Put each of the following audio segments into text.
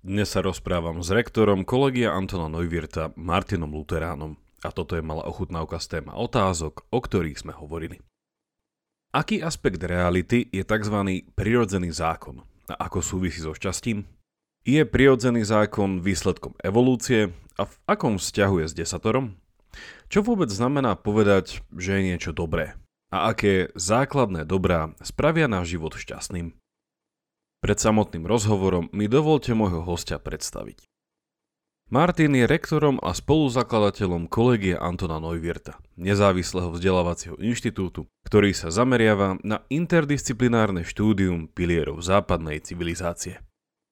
Dnes sa rozprávam s rektorom kolegia Antona Neuwirta Martinom Luteránom a toto je malá ochutnávka z téma otázok, o ktorých sme hovorili. Aký aspekt reality je tzv. prirodzený zákon a ako súvisí so šťastím? Je prirodzený zákon výsledkom evolúcie a v akom vzťahu je s desatorom? Čo vôbec znamená povedať, že je niečo dobré? A aké základné dobrá spravia náš život šťastným? Pred samotným rozhovorom mi dovolte môjho hostia predstaviť. Martin je rektorom a spoluzakladateľom kolegie Antona Neuwirta, nezávislého vzdelávacieho inštitútu, ktorý sa zameriava na interdisciplinárne štúdium pilierov západnej civilizácie.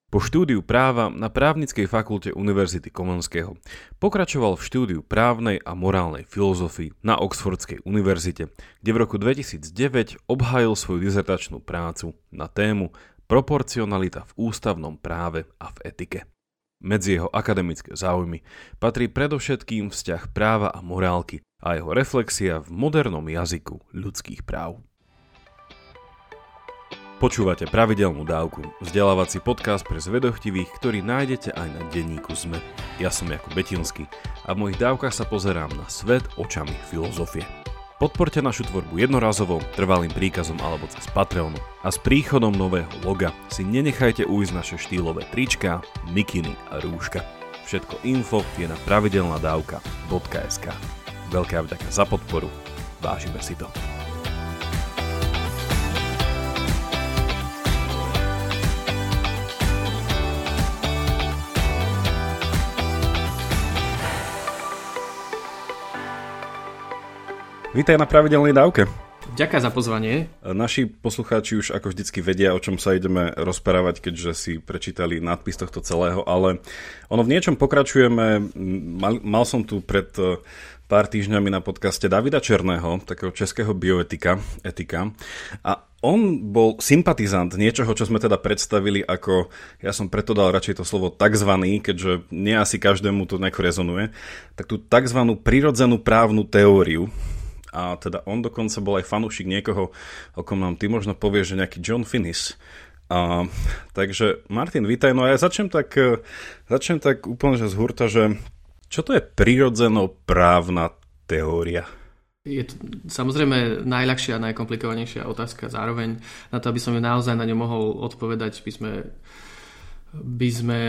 Po štúdiu práva na právnickej fakulte Univerzity Komenského pokračoval v štúdiu právnej a morálnej filozofii na Oxfordskej univerzite, kde v roku 2009 obhájil svoju dizertačnú prácu na tému proporcionalita v ústavnom práve a v etike. Medzi jeho akademické záujmy patrí predovšetkým vzťah práva a morálky a jeho reflexia v modernom jazyku ľudských práv. Počúvate pravidelnú dávku, vzdelávací podcast pre zvedochtivých, ktorý nájdete aj na denníku ZME. Ja som Jakub Betinský a v mojich dávkach sa pozerám na svet očami filozofie. Podporte našu tvorbu jednorazovo, trvalým príkazom alebo cez Patreonu. A s príchodom nového loga si nenechajte ujsť naše štýlové trička, mikiny a rúška. Všetko info je na pravidelnadavka.sk Veľká vďaka za podporu, vážime si to. Vítaj na pravidelnej dávke. Ďakujem za pozvanie. Naši poslucháči už ako vždycky vedia, o čom sa ideme rozprávať, keďže si prečítali nadpis tohto celého, ale ono v niečom pokračujeme. Mal, mal som tu pred eh, pár týždňami na podcaste Davida Černého, takého českého bioetika, etika. A on bol sympatizant niečoho, čo sme teda predstavili ako, ja som preto dal radšej to slovo takzvaný, keďže nie asi každému to nejako rezonuje, tak tú takzvanú prirodzenú právnu teóriu, a teda on dokonca bol aj fanúšik niekoho, o kom nám ty možno povieš, že nejaký John Finnis. A, takže Martin, vítaj, no a ja začnem tak, e, začnem tak úplne že z hurta, že čo to je prirodzeno právna teória? Je to samozrejme najľahšia a najkomplikovanejšia otázka. Zároveň na to, aby som ju naozaj na ňu mohol odpovedať, by sme, by sme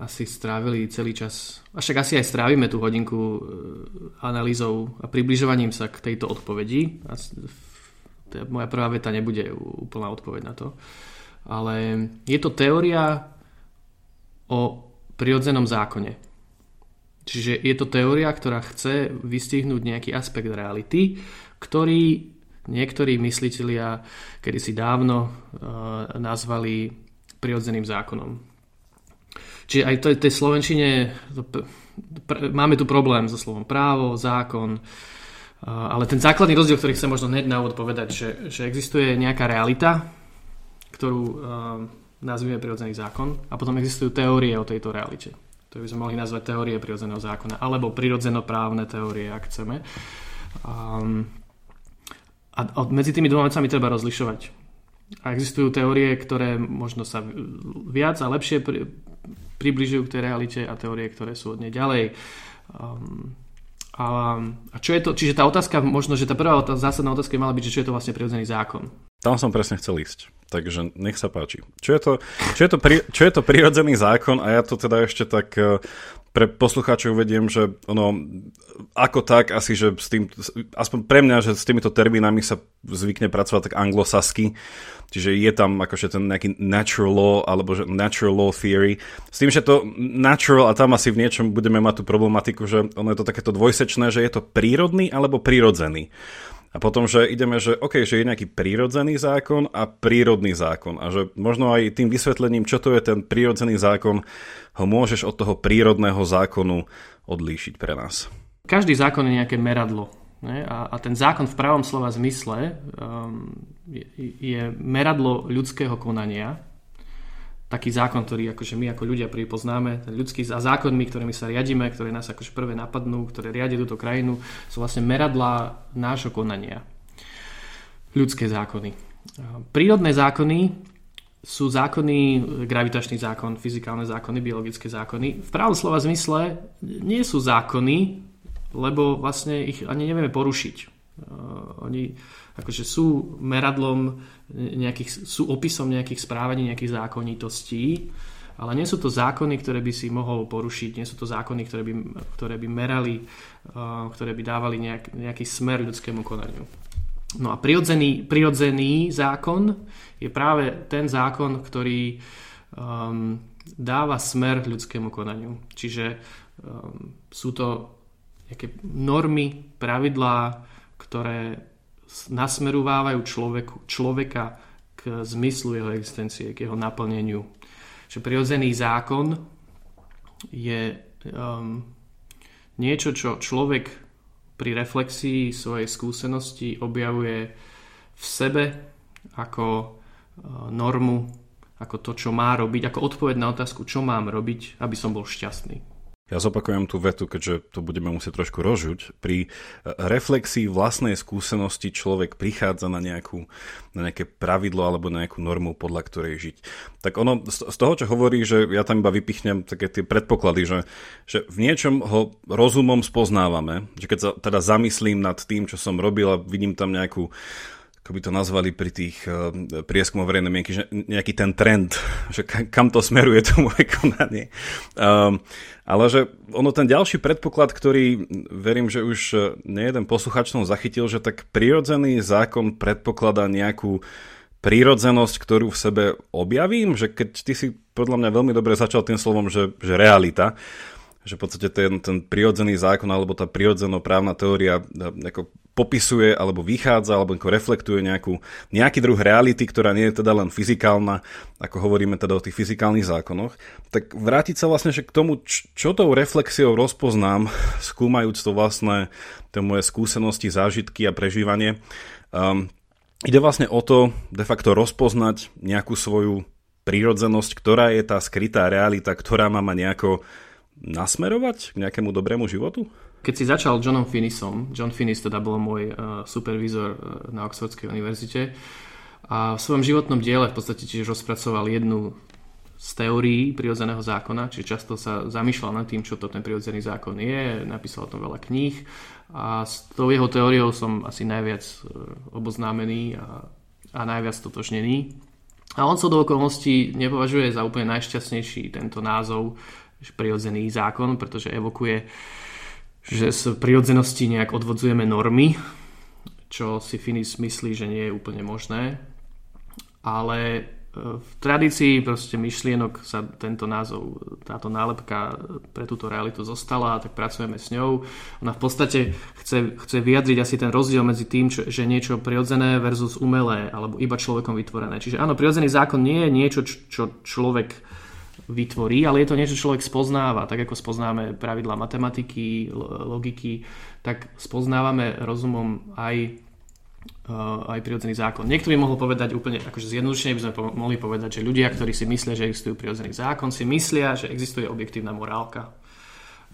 asi strávili celý čas, a však asi aj strávime tú hodinku e, analýzou a približovaním sa k tejto odpovedi. Moja prvá veta nebude úplná odpoveď na to. Ale je to teória o prirodzenom zákone. Čiže je to teória, ktorá chce vystihnúť nejaký aspekt reality, ktorý niektorí myslitelia kedysi dávno uh, nazvali prirodzeným zákonom. Čiže aj to, tej slovenčine máme tu problém so slovom právo, zákon, ale ten základný rozdiel, ktorý chcem možno hneď na úvod povedať, že, že existuje nejaká realita, ktorú nazvime prirodzený zákon a potom existujú teórie o tejto realite. To by sme mohli nazvať teórie prirodzeného zákona alebo prirodzenoprávne teórie, ak chceme. Um, a medzi tými dvoma vecami treba rozlišovať. A existujú teórie, ktoré možno sa viac a lepšie približujú k tej realite a teórie, ktoré sú od nej ďalej. Um, a, a čo je to, čiže tá otázka, možno, že tá prvá tá zásadná otázka mala byť, že čo je to vlastne prirodzený zákon. Tam som presne chcel ísť, takže nech sa páči. Čo je to, čo je to, pri, čo je to prirodzený zákon a ja to teda ešte tak eh, pre poslucháčov vediem, že ono, ako tak, asi, že s tým, aspoň pre mňa, že s týmito termínami sa zvykne pracovať tak anglosasky, čiže je tam akože ten nejaký natural law, alebo že natural law theory, s tým, že to natural, a tam asi v niečom budeme mať tú problematiku, že ono je to takéto dvojsečné, že je to prírodný alebo prírodzený. A potom, že ideme, že OK, že je nejaký prírodzený zákon a prírodný zákon. A že možno aj tým vysvetlením, čo to je ten prírodzený zákon, ho môžeš od toho prírodného zákonu odlíšiť pre nás. Každý zákon je nejaké meradlo. Ne? A, a ten zákon v pravom slova zmysle um, je, meradlo ľudského konania, taký zákon, ktorý akože my ako ľudia pripoznáme, ten ľudský a zákonmi, ktorými sa riadíme, ktoré nás akože prvé napadnú, ktoré riadia túto krajinu, sú vlastne meradlá nášho konania. Ľudské zákony. Prírodné zákony sú zákony, gravitačný zákon, fyzikálne zákony, biologické zákony. V pravom slova zmysle nie sú zákony, lebo vlastne ich ani nevieme porušiť. Uh, oni akože sú meradlom nejakých, sú opisom nejakých správaní, nejakých zákonitostí, ale nie sú to zákony, ktoré by si mohol porušiť, nie sú to zákony, ktoré by, ktoré by merali, uh, ktoré by dávali nejak, nejaký smer ľudskému konaniu. No a prirodzený, prirodzený zákon je práve ten zákon, ktorý um, dáva smer ľudskému konaniu. Čiže um, sú to nejaké normy, pravidlá, ktoré nasmerovávajú človeku, človeka k zmyslu jeho existencie, k jeho naplneniu. Čiže prirodzený zákon je um, niečo, čo človek pri reflexii svojej skúsenosti objavuje v sebe ako e, normu, ako to, čo má robiť, ako odpoveď na otázku, čo mám robiť, aby som bol šťastný. Ja zopakujem tú vetu, keďže to budeme musieť trošku rožuť. Pri e, reflexii vlastnej skúsenosti človek prichádza na, nejakú, na nejaké pravidlo alebo na nejakú normu, podľa ktorej žiť. Tak ono, z toho, čo hovorí, že ja tam iba vypichnem také tie predpoklady, že, že v niečom ho rozumom spoznávame, že keď sa teda zamyslím nad tým, čo som robil a vidím tam nejakú ako by to nazvali pri tých uh, prieskumoch verejnej mienky, že nejaký ten trend, že kam to smeruje to moje konanie. Um, ale že ono ten ďalší predpoklad, ktorý verím, že už nejeden posluchač zachytil, že tak prirodzený zákon predpokladá nejakú prírodzenosť, ktorú v sebe objavím, že keď ty si podľa mňa veľmi dobre začal tým slovom, že, že realita, že v podstate ten, ten prirodzený zákon alebo tá prirodzeno-právna teória e, ako popisuje alebo vychádza alebo ako reflektuje nejakú, nejaký druh reality, ktorá nie je teda len fyzikálna, ako hovoríme teda o tých fyzikálnych zákonoch, tak vrátiť sa vlastne k tomu, čo tou reflexiou rozpoznám, skúmajúc to vlastné tie moje skúsenosti, zážitky a prežívanie. Um, ide vlastne o to de facto rozpoznať nejakú svoju prírodzenosť, ktorá je tá skrytá realita, ktorá ma má nejako nasmerovať k nejakému dobrému životu? Keď si začal Johnom Finnisom, John Finnis teda bol môj uh, supervizor uh, na Oxfordskej univerzite a v svojom životnom diele v podstate tiež rozpracoval jednu z teórií prirodzeného zákona, čiže často sa zamýšľal nad tým, čo to ten prirodzený zákon je, napísal o tom veľa kníh a s tou jeho teóriou som asi najviac uh, oboznámený a, a najviac totožnený. A on sa do okolností nepovažuje za úplne najšťastnejší tento názov prirodzený zákon, pretože evokuje, že z prirodzenosti nejak odvodzujeme normy, čo si Finis myslí, že nie je úplne možné. Ale e, v tradícii proste myšlienok sa tento názov, táto nálepka pre túto realitu zostala, tak pracujeme s ňou. Ona v podstate chce, chce vyjadriť asi ten rozdiel medzi tým, čo, že niečo prirodzené versus umelé, alebo iba človekom vytvorené. Čiže áno, prirodzený zákon nie je niečo, čo človek vytvorí, ale je to niečo, čo človek spoznáva. Tak ako spoznáme pravidla matematiky, logiky, tak spoznávame rozumom aj, uh, aj prirodzený zákon. Niekto by mohol povedať úplne, akože zjednodušene by sme mohli povedať, že ľudia, ktorí si myslia, že existujú prirodzený zákon, si myslia, že existuje objektívna morálka.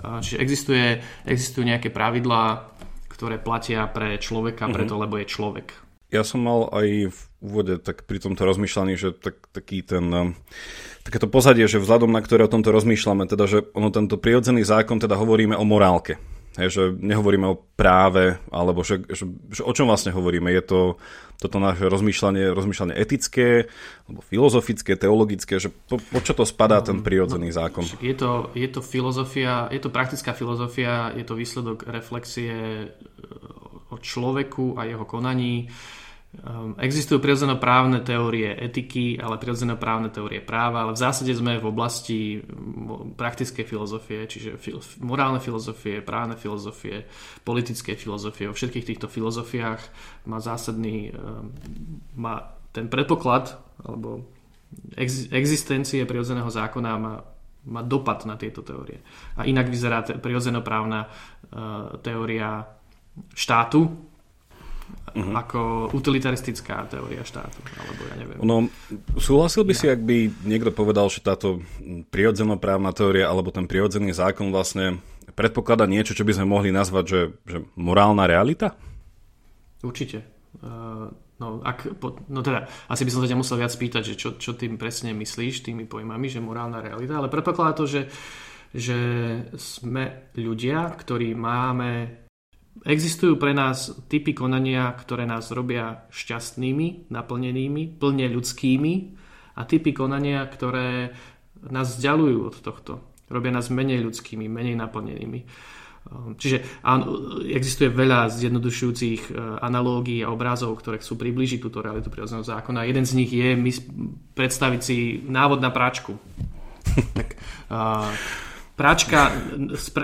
Uh, čiže existuje, existujú nejaké pravidlá, ktoré platia pre človeka mm-hmm. preto, lebo je človek. Ja som mal aj v úvode tak pri tomto rozmýšľaní, že tak, taký ten takéto pozadie, že vzhľadom na ktoré o tomto rozmýšľame, teda, že ono tento prirodzený zákon, teda hovoríme o morálke. Hej, že nehovoríme o práve, alebo že, že, že o čom vlastne hovoríme. Je to toto naše rozmýšľanie, rozmýšľanie etické, alebo filozofické, teologické, že po, po čo to spadá ten prirodzený no, zákon? Je to, je to filozofia, je to praktická filozofia, je to výsledok reflexie e, o človeku a jeho konaní existujú prirodzenoprávne teórie etiky, ale prirodzenoprávne teórie práva, ale v zásade sme v oblasti praktickej filozofie, čiže fil- morálne filozofie, právne filozofie, politické filozofie. Vo všetkých týchto filozofiách má zásadný, um, má ten predpoklad, alebo ex- existencie prirodzeného zákona má, má dopad na tieto teórie. A inak vyzerá te- prirodzenoprávna uh, teória štátu, uh-huh. ako utilitaristická teória štátu, alebo ja neviem. No, súhlasil by ja. si, ak by niekto povedal, že táto prirodzenoprávna teória alebo ten prirodzený zákon vlastne predpokladá niečo, čo by sme mohli nazvať, že, že morálna realita? Určite. Uh, No, ak, no teda, asi by som sa ťa musel viac spýtať, že čo, čo tým presne myslíš, tými pojmami, že morálna realita, ale predpokladá to, že, že sme ľudia, ktorí máme Existujú pre nás typy konania, ktoré nás robia šťastnými, naplnenými, plne ľudskými a typy konania, ktoré nás vzdialujú od tohto. Robia nás menej ľudskými, menej naplnenými. Ehm, čiže existuje veľa zjednodušujúcich e, analógií a obrázov, ktoré chcú priblížiť túto realitu prírodzeného zákona. Jeden z nich je predstaviť si návod na práčku. tak, práčka,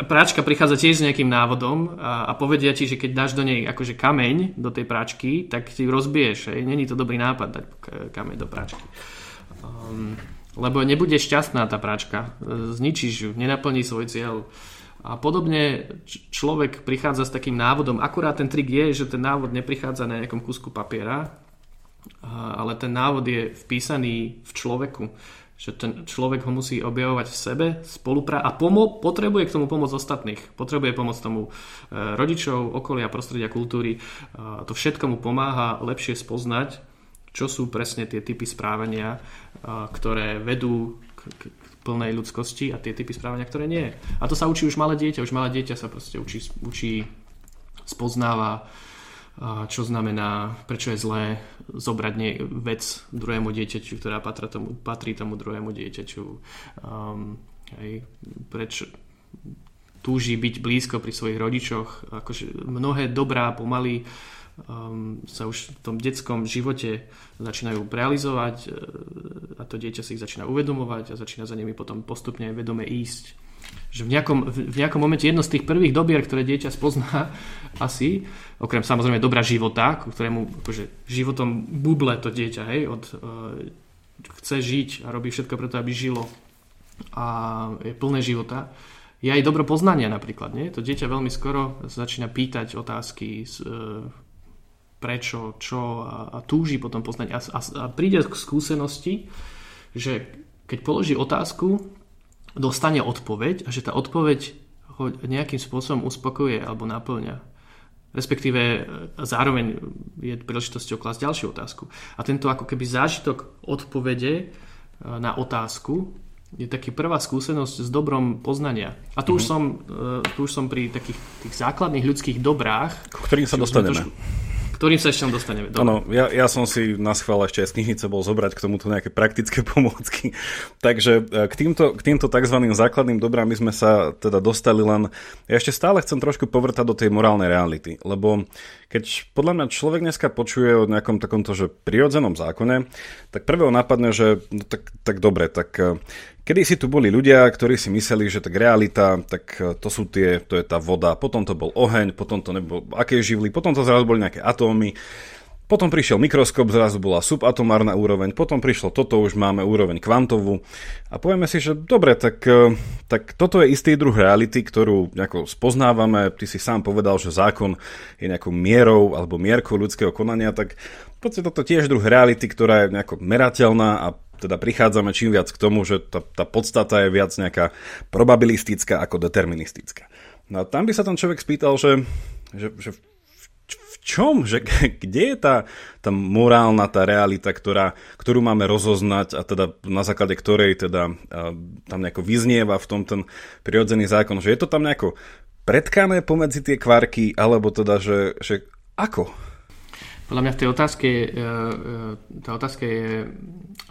práčka prichádza tiež s nejakým návodom a, a povedia ti, že keď dáš do nej akože kameň do tej práčky, tak ti rozbiješ. Není to dobrý nápad dať kameň do práčky. Um, lebo nebude šťastná tá práčka. Zničíš ju, nenaplní svoj cieľ. A podobne človek prichádza s takým návodom. Akurát ten trik je, že ten návod neprichádza na nejakom kusku papiera, ale ten návod je vpísaný v človeku. Že ten človek ho musí objavovať v sebe, spolupra a pomo- potrebuje k tomu pomoc ostatných. Potrebuje pomoc tomu e, rodičov, okolia, prostredia, kultúry. To všetko mu pomáha lepšie spoznať, čo sú presne tie typy správania, ktoré vedú k, k, plnej ľudskosti a tie typy správania, ktoré nie. A to sa učí už malé dieťa. Už malé dieťa sa proste učí, učí spoznáva, čo znamená, prečo je zlé zobrať nie, vec druhému dieťaťu, ktorá patrí tomu, patrí tomu druhému dieťaťu. Um, hej, prečo túži byť blízko pri svojich rodičoch. Akože mnohé dobrá pomaly um, sa už v tom detskom živote začínajú realizovať uh, a to dieťa si ich začína uvedomovať a začína za nimi potom postupne vedome ísť. Že v nejakom, v nejakom momente jedno z tých prvých dobier, ktoré dieťa spozná asi, okrem samozrejme dobra života, ku ktorému akože, životom buble to dieťa, hej, od, uh, chce žiť a robí všetko preto, aby žilo a je plné života, je aj dobro poznania napríklad. Nie? To dieťa veľmi skoro začína pýtať otázky, uh, prečo, čo a, a túži potom poznať a, a, a príde k skúsenosti, že keď položí otázku, dostane odpoveď a že tá odpoveď ho nejakým spôsobom uspokojuje alebo naplňa. Respektíve e, zároveň je príležitosťou klasť ďalšiu otázku. A tento ako keby zážitok odpovede e, na otázku je taký prvá skúsenosť s dobrom poznania. A tu, mm-hmm. už, som, e, tu už som pri takých tých základných ľudských dobrách. K ktorým sa dostaneme. Trošku, ktorým sa ešte dostaneme. Áno, ja, ja som si na schvál ešte aj z knižnice bol zobrať k tomuto nejaké praktické pomôcky. Takže e, k týmto, k týmto tzv. základným dobrám my sme sa teda dostali len... Ja ešte stále chcem trošku povrtať do tej morálnej reality, lebo keď podľa mňa človek dneska počuje o nejakom takomto, že prirodzenom zákone, tak prvého napadne, že no tak, tak dobre, tak e, Kedy si tu boli ľudia, ktorí si mysleli, že tak realita, tak e, to sú tie, to je tá voda, potom to bol oheň, potom to nebolo aké živly, potom to zrazu boli nejaké atómy, potom prišiel mikroskop, zrazu bola subatomárna úroveň, potom prišlo toto, už máme úroveň kvantovú. A povieme si, že dobre, tak, e, tak toto je istý druh reality, ktorú nejako spoznávame, ty si sám povedal, že zákon je nejakou mierou alebo mierkou ľudského konania, tak v podstate toto tiež druh reality, ktorá je nejako merateľná a teda prichádzame čím viac k tomu, že tá, tá podstata je viac nejaká probabilistická ako deterministická. No a tam by sa ten človek spýtal, že, že, že v čom, že kde je tá, tá morálna, tá realita, ktorá, ktorú máme rozoznať a teda na základe ktorej teda tam nejako vyznieva v tom ten prirodzený zákon, že je to tam nejako predkané pomedzi tie kvarky, alebo teda, že, že ako? Podľa mňa v tej otázke, e, e, tá otázka je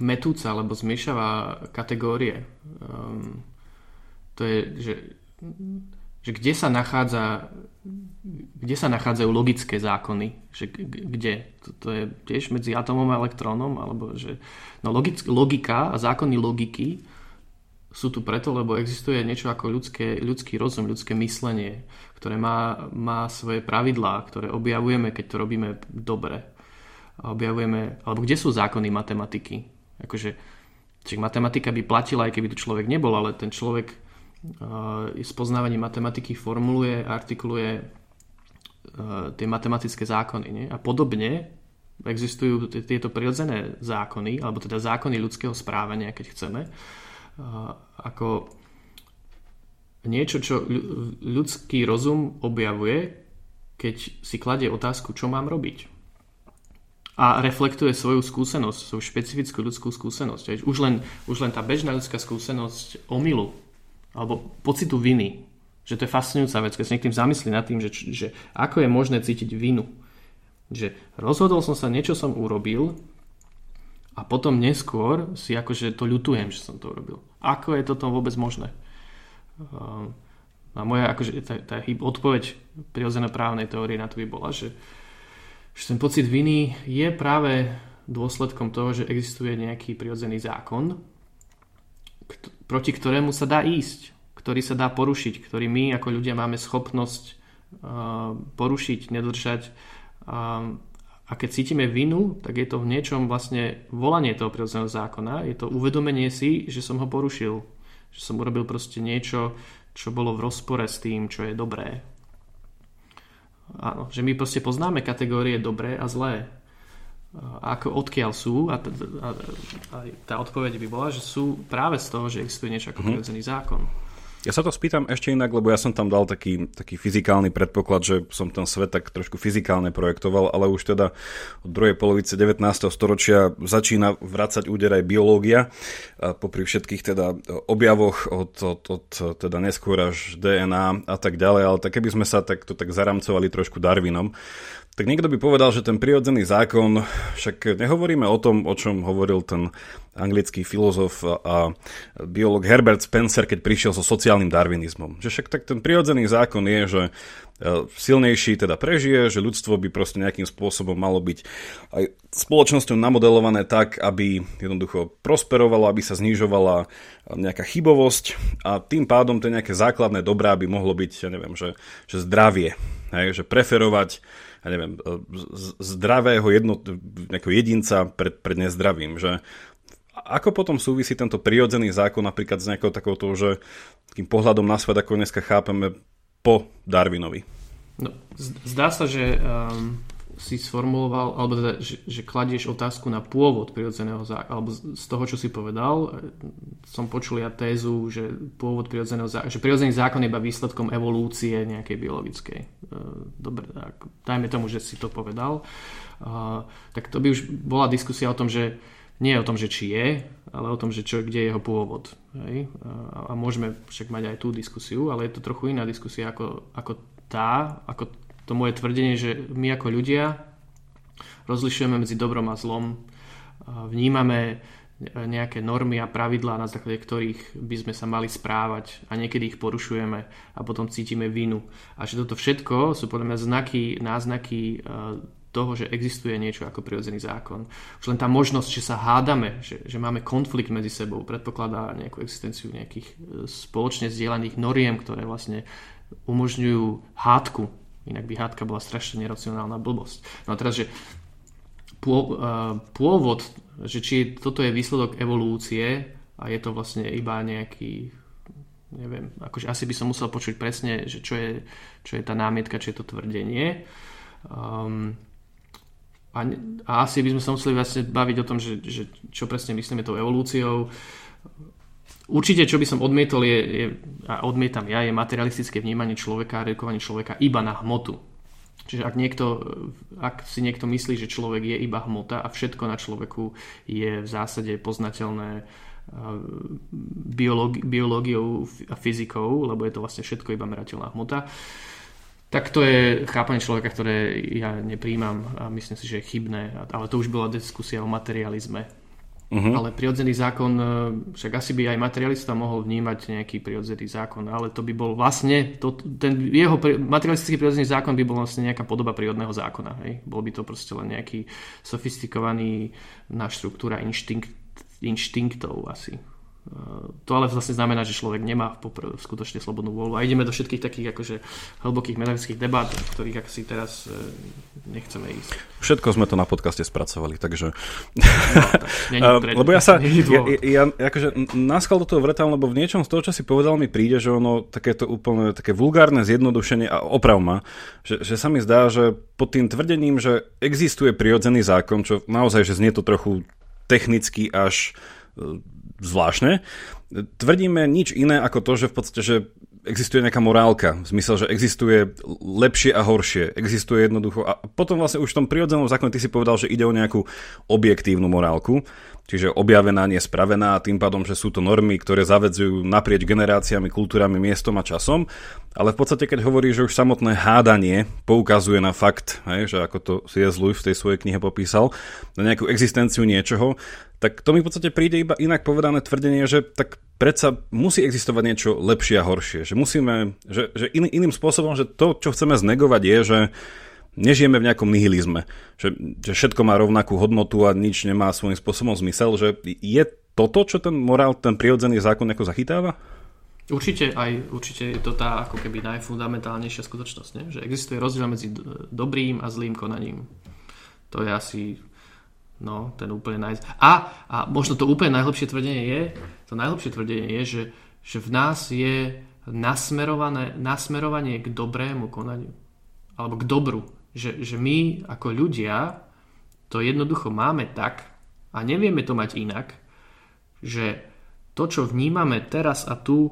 metúca, alebo zmiešavá kategórie. Um, to je, že, že kde sa nachádza kde sa nachádzajú logické zákony, že kde, to, je tiež medzi atomom a elektrónom, alebo že no logick, logika a zákony logiky sú tu preto, lebo existuje niečo ako ľudské, ľudský rozum, ľudské myslenie, ktoré má, má svoje pravidlá, ktoré objavujeme, keď to robíme dobre. Objavujeme, alebo kde sú zákony matematiky? Akože, čiže matematika by platila, aj keby tu človek nebol, ale ten človek uh, s poznávaním matematiky formuluje, artikuluje uh, tie matematické zákony. Nie? A podobne existujú tieto prirodzené zákony, alebo teda zákony ľudského správania, keď chceme, ako niečo, čo ľudský rozum objavuje, keď si kladie otázku, čo mám robiť. A reflektuje svoju skúsenosť, svoju špecifickú ľudskú skúsenosť. Už len, už len tá bežná ľudská skúsenosť omylu alebo pocitu viny, že to je fascinujúca vec, keď sa niekým zamyslí nad tým, že, že ako je možné cítiť vinu. Že rozhodol som sa, niečo som urobil a potom neskôr si akože to ľutujem, že som to urobil. Ako je toto vôbec možné? Ehm, a moja akože, tá, tá odpoveď prirodzené právnej teórie na to by bola, že že ten pocit viny je práve dôsledkom toho, že existuje nejaký prirodzený zákon, proti ktorému sa dá ísť, ktorý sa dá porušiť, ktorý my ako ľudia máme schopnosť uh, porušiť, nedržať. Uh, a keď cítime vinu, tak je to v niečom vlastne volanie toho prirodzeného zákona. Je to uvedomenie si, že som ho porušil. Že som urobil proste niečo, čo bolo v rozpore s tým, čo je dobré Áno, že my proste poznáme kategórie dobré a zlé. A ako odkiaľ sú, a, t- a, a tá odpoveď by bola, že sú práve z toho, že existuje niečo ako mm-hmm. prirodzený zákon. Ja sa to spýtam ešte inak, lebo ja som tam dal taký, taký fyzikálny predpoklad, že som ten svet tak trošku fyzikálne projektoval, ale už teda od druhej polovice 19. storočia začína vracať úder aj biológia, popri všetkých teda objavoch od, od, od teda neskôr až DNA a tak ďalej, ale tak keby sme sa takto tak zaramcovali trošku Darwinom, tak niekto by povedal, že ten prirodzený zákon, však nehovoríme o tom, o čom hovoril ten anglický filozof a biolog Herbert Spencer, keď prišiel so sociálnym darwinizmom. Že však tak ten prirodzený zákon je, že e, silnejší teda prežije, že ľudstvo by proste nejakým spôsobom malo byť aj spoločnosťou namodelované tak, aby jednoducho prosperovalo, aby sa znižovala nejaká chybovosť a tým pádom tie nejaké základné dobrá by mohlo byť, ja neviem, že, že zdravie, hej, že preferovať ja neviem, e, zdravého jedno, jedinca pred, pred nezdravým, že ako potom súvisí tento prirodzený zákon napríklad s nejakou takouto, že takým pohľadom na svet, ako dneska chápeme po Darwinovi? No, zdá sa, že um, si sformuloval, alebo teda, že, že kladieš otázku na pôvod prirodzeného zákona, alebo z toho, čo si povedal, som počul ja tézu, že pôvod prirodzeného zákona, že prirodzený zákon je iba výsledkom evolúcie nejakej biologickej. E, dobre, tak, dajme tomu, že si to povedal. Tak to by už bola diskusia o tom, že nie o tom, že či je, ale o tom, že čo, kde je jeho pôvod. Hej? A, a môžeme však mať aj tú diskusiu, ale je to trochu iná diskusia ako, ako tá, ako to moje tvrdenie, že my ako ľudia rozlišujeme medzi dobrom a zlom, vnímame nejaké normy a pravidlá, na základe ktorých by sme sa mali správať a niekedy ich porušujeme a potom cítime vinu. A že toto všetko sú podľa mňa znaky, náznaky e, toho, že existuje niečo ako prirodzený zákon. Už len tá možnosť, že sa hádame, že, že máme konflikt medzi sebou, predpokladá nejakú existenciu nejakých e, spoločne zdieľaných noriem, ktoré vlastne umožňujú hádku Inak by hádka bola strašne neracionálna blbosť. No a teraz, že pôvod, že či toto je výsledok evolúcie a je to vlastne iba nejaký neviem, akože asi by som musel počuť presne, že čo je, čo je tá námietka, čo je to tvrdenie. Um, a, a asi by sme sa museli vlastne baviť o tom, že, že čo presne myslíme tou evolúciou. Určite, čo by som odmietol, je, je, a odmietam ja, je materialistické vnímanie človeka a redukovanie človeka iba na hmotu. Čiže ak, niekto, ak si niekto myslí, že človek je iba hmota a všetko na človeku je v zásade poznateľné biológi- biológiou a fyzikou, lebo je to vlastne všetko iba merateľná hmota, tak to je chápanie človeka, ktoré ja nepríjmam a myslím si, že je chybné. Ale to už bola diskusia o materializme Uh-huh. Ale prirodzený zákon, e, však asi by aj materialista mohol vnímať nejaký prirodzený zákon, ale to by bol vlastne, to, ten jeho materialistický prirodzený zákon by bol vlastne nejaká podoba prírodného zákona. Hej? Bol by to proste len nejaký sofistikovaný štruktúra inštinkt, inštinktov asi. To ale vlastne znamená, že človek nemá popr- skutočne slobodnú voľbu. A ideme do všetkých takých akože hlbokých metodických debát, v ktorých ak si teraz e, nechceme ísť. Všetko sme to na podcaste spracovali, takže... No, tak, lebo ja sa... Ja, ja, akože náskal do toho vretal, lebo v niečom z toho, čo si povedal, mi príde, že ono takéto úplne také vulgárne zjednodušenie, a oprav ma, že, že sa mi zdá, že pod tým tvrdením, že existuje prirodzený zákon, čo naozaj, že znie to trochu technicky až zvláštne. Tvrdíme nič iné ako to, že v podstate, že existuje nejaká morálka, v zmysle, že existuje lepšie a horšie, existuje jednoducho a potom vlastne už v tom prirodzenom zákone ty si povedal, že ide o nejakú objektívnu morálku, čiže objavená, nespravená a tým pádom, že sú to normy, ktoré zavedzujú naprieč generáciami, kultúrami, miestom a časom, ale v podstate keď hovorí, že už samotné hádanie poukazuje na fakt, hej, že ako to C.S. Lewis v tej svojej knihe popísal, na nejakú existenciu niečoho, tak to mi v podstate príde iba inak povedané tvrdenie, že tak predsa musí existovať niečo lepšie a horšie. Že musíme, že, že in, iným spôsobom, že to, čo chceme znegovať je, že nežijeme v nejakom nihilizme. Že, že všetko má rovnakú hodnotu a nič nemá svojím spôsobom zmysel. Že je toto, čo ten morál, ten prirodzený zákon ako zachytáva? Určite aj, určite je to tá ako keby najfundamentálnejšia skutočnosť, ne? že existuje rozdiel medzi dobrým a zlým konaním. To je asi No, ten úplne naj... A, a možno to úplne najlepšie tvrdenie je, to najlepšie tvrdenie je, že, že v nás je nasmerované, nasmerovanie k dobrému konaniu. Alebo k dobru. Že, že my ako ľudia to jednoducho máme tak a nevieme to mať inak, že to, čo vnímame teraz a tu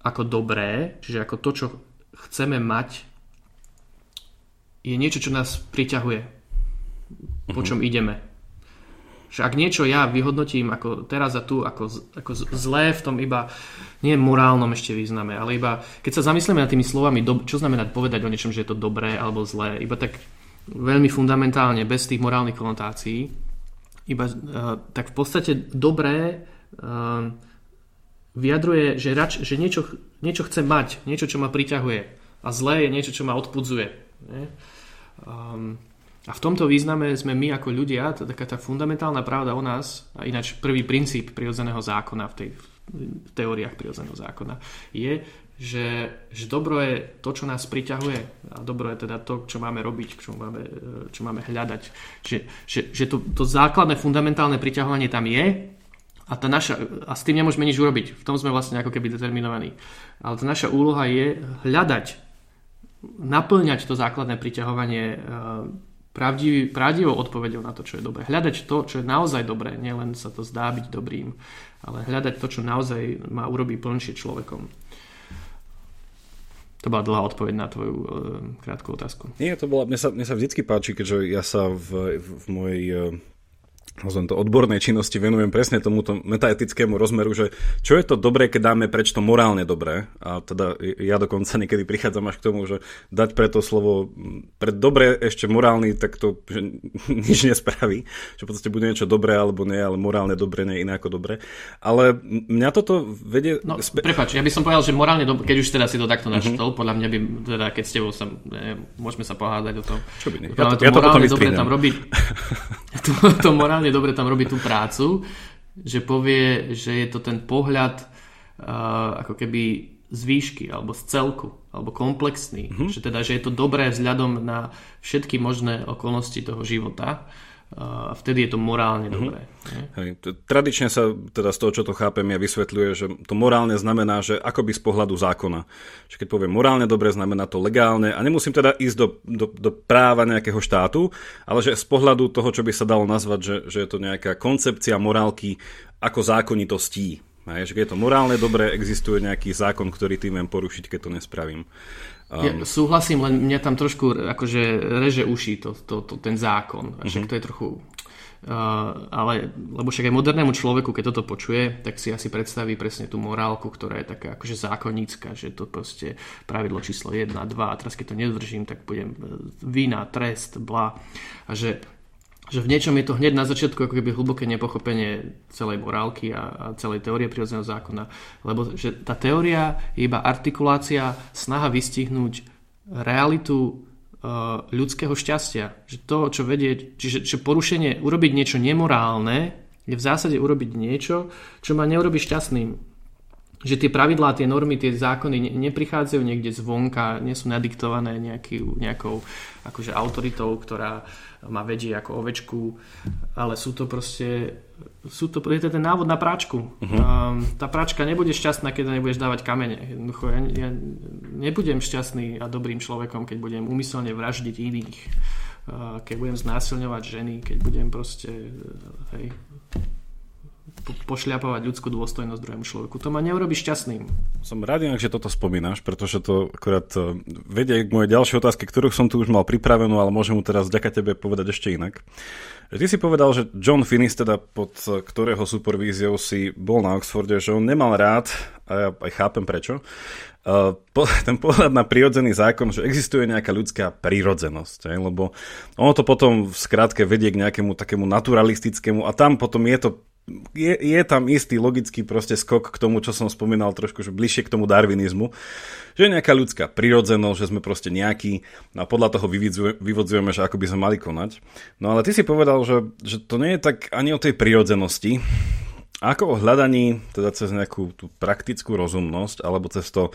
ako dobré, čiže ako to, čo chceme mať, je niečo, čo nás priťahuje, po čom uh-huh. ideme že ak niečo ja vyhodnotím ako teraz a tu ako, ako zlé v tom iba nie morálnom ešte význame, ale iba keď sa zamyslíme nad tými slovami, do, čo znamená povedať o niečom, že je to dobré alebo zlé, iba tak veľmi fundamentálne, bez tých morálnych konotácií, iba uh, tak v podstate dobré uh, vyjadruje, že, rač, že niečo, niečo chce mať, niečo, čo ma priťahuje a zlé je niečo, čo ma odpudzuje. Nie? Um, a v tomto význame sme my ako ľudia, to taká tá fundamentálna pravda o nás, a ináč prvý princíp prirodzeného zákona v tej v teóriách prirodzeného zákona, je, že, že dobro je to, čo nás priťahuje a dobro je teda to, čo máme robiť, čo máme, čo máme hľadať. Že, že, že to, to základné fundamentálne priťahovanie tam je a, tá naša, a s tým nemôžeme nič urobiť. V tom sme vlastne ako keby determinovaní. Ale tá naša úloha je hľadať, naplňať to základné priťahovanie pravdivý, pravdivou odpovedou na to, čo je dobré. Hľadať to, čo je naozaj dobré, nielen sa to zdá byť dobrým, ale hľadať to, čo naozaj má urobí plnšie človekom. To bola dlhá odpoveď na tvoju e, krátku otázku. Nie, to bola, mne sa, mne sa vždycky páči, keďže ja sa v, v, mojej e, to odbornej činnosti venujem presne tomuto metaetickému rozmeru, že čo je to dobré, keď dáme preč to morálne dobré. A teda ja dokonca niekedy prichádzam až k tomu, že dať pre to slovo pre dobré ešte morálny, tak to že nič nespraví. Že v podstate bude niečo dobré alebo nie, ale morálne dobré nie iné ako dobré. Ale mňa toto vedie... No, spe... prepač, ja by som povedal, že morálne dobré, keď už teda si to takto načítol, mm-hmm. podľa mňa by, teda keď s tebou sa, môžeme sa pohádať o tom. Čo by nie? Ja to, to ja to potom dobre tam robiť. to, to morálne dobre tam robí tú prácu, že povie, že je to ten pohľad uh, ako keby z výšky alebo z celku alebo komplexný, mm-hmm. že teda, že je to dobré vzhľadom na všetky možné okolnosti toho života a vtedy je to morálne mm-hmm. dobré. Hej. Tradične sa teda z toho, čo to chápem, ja vysvetľuje, že to morálne znamená, že akoby z pohľadu zákona. Že keď poviem morálne dobre, znamená to legálne a nemusím teda ísť do, do, do práva nejakého štátu, ale že z pohľadu toho, čo by sa dalo nazvať, že, že je to nejaká koncepcia morálky ako zákonitostí. Hej, že keď je to morálne dobre, existuje nejaký zákon, ktorý tým viem porušiť, keď to nespravím. Um, ja súhlasím, len mňa tam trošku akože reže uši to, to, to, ten zákon. Však uh-huh. to je trochu... Uh, ale, lebo však aj modernému človeku, keď toto počuje, tak si asi predstaví presne tú morálku, ktorá je taká akože zákonnícka, že to proste pravidlo číslo 1, 2 a teraz keď to nedržím, tak budem e, vina, trest, bla. A že že v niečom je to hneď na začiatku ako keby hlboké nepochopenie celej morálky a, a celej teórie prírodzeného zákona. Lebo že tá teória je iba artikulácia, snaha vystihnúť realitu uh, ľudského šťastia. Že to, čo vedieť, čiže že porušenie, urobiť niečo nemorálne, je v zásade urobiť niečo, čo ma neurobi šťastným že tie pravidlá, tie normy, tie zákony neprichádzajú niekde zvonka, nie sú nadiktované nejaký, nejakou akože autoritou, ktorá ma vedie ako ovečku, ale sú to proste sú to, je to ten návod na práčku. Uh-huh. tá práčka nebude šťastná, keď nebudeš dávať kamene. Jednoducho, ja, ja nebudem šťastný a dobrým človekom, keď budem umyselne vraždiť iných, keď budem znásilňovať ženy, keď budem proste hej, pošľapovať ľudskú dôstojnosť druhému človeku. To ma neurobi šťastným. Som rád, že toto spomínaš, pretože to akorát e, vedie k mojej ďalšej otázke, ktorú som tu už mal pripravenú, ale môžem mu teraz vďaka tebe povedať ešte inak. Ty si povedal, že John Finnis, teda pod ktorého supervíziou si bol na Oxforde, že on nemal rád, a ja aj chápem prečo, ten pohľad na prírodzený zákon, že existuje nejaká ľudská prírodzenosť, lebo ono to potom v skratke vedie k nejakému takému naturalistickému a tam potom je to je, je tam istý logický proste skok k tomu, čo som spomínal trošku, že bližšie k tomu darwinizmu, že je nejaká ľudská prirodzenosť, že sme proste nejakí a podľa toho vyvodzujeme, že ako by sme mali konať. No ale ty si povedal, že, že to nie je tak ani o tej prirodzenosti, ako o hľadaní, teda cez nejakú tú praktickú rozumnosť, alebo cez to e,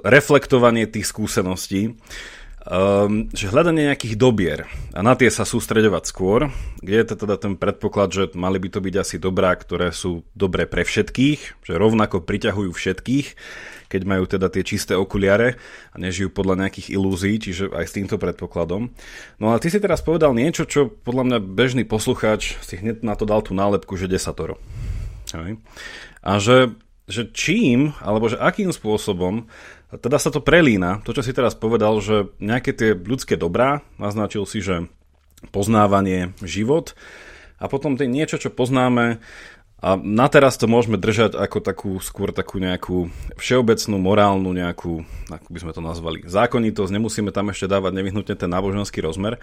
reflektovanie tých skúseností, um, že hľadanie nejakých dobier a na tie sa sústreďovať skôr, kde je teda ten predpoklad, že mali by to byť asi dobrá, ktoré sú dobré pre všetkých, že rovnako priťahujú všetkých, keď majú teda tie čisté okuliare a nežijú podľa nejakých ilúzií, čiže aj s týmto predpokladom. No a ty si teraz povedal niečo, čo podľa mňa bežný poslucháč si hneď na to dal tú nálepku, že desatoro. A že, že čím, alebo že akým spôsobom teda sa to prelína, to čo si teraz povedal, že nejaké tie ľudské dobrá, naznačil si, že poznávanie, život. A potom tie niečo, čo poznáme a na teraz to môžeme držať ako takú, skôr takú nejakú všeobecnú, morálnu nejakú, ako by sme to nazvali, zákonitosť, nemusíme tam ešte dávať nevyhnutne ten náboženský rozmer,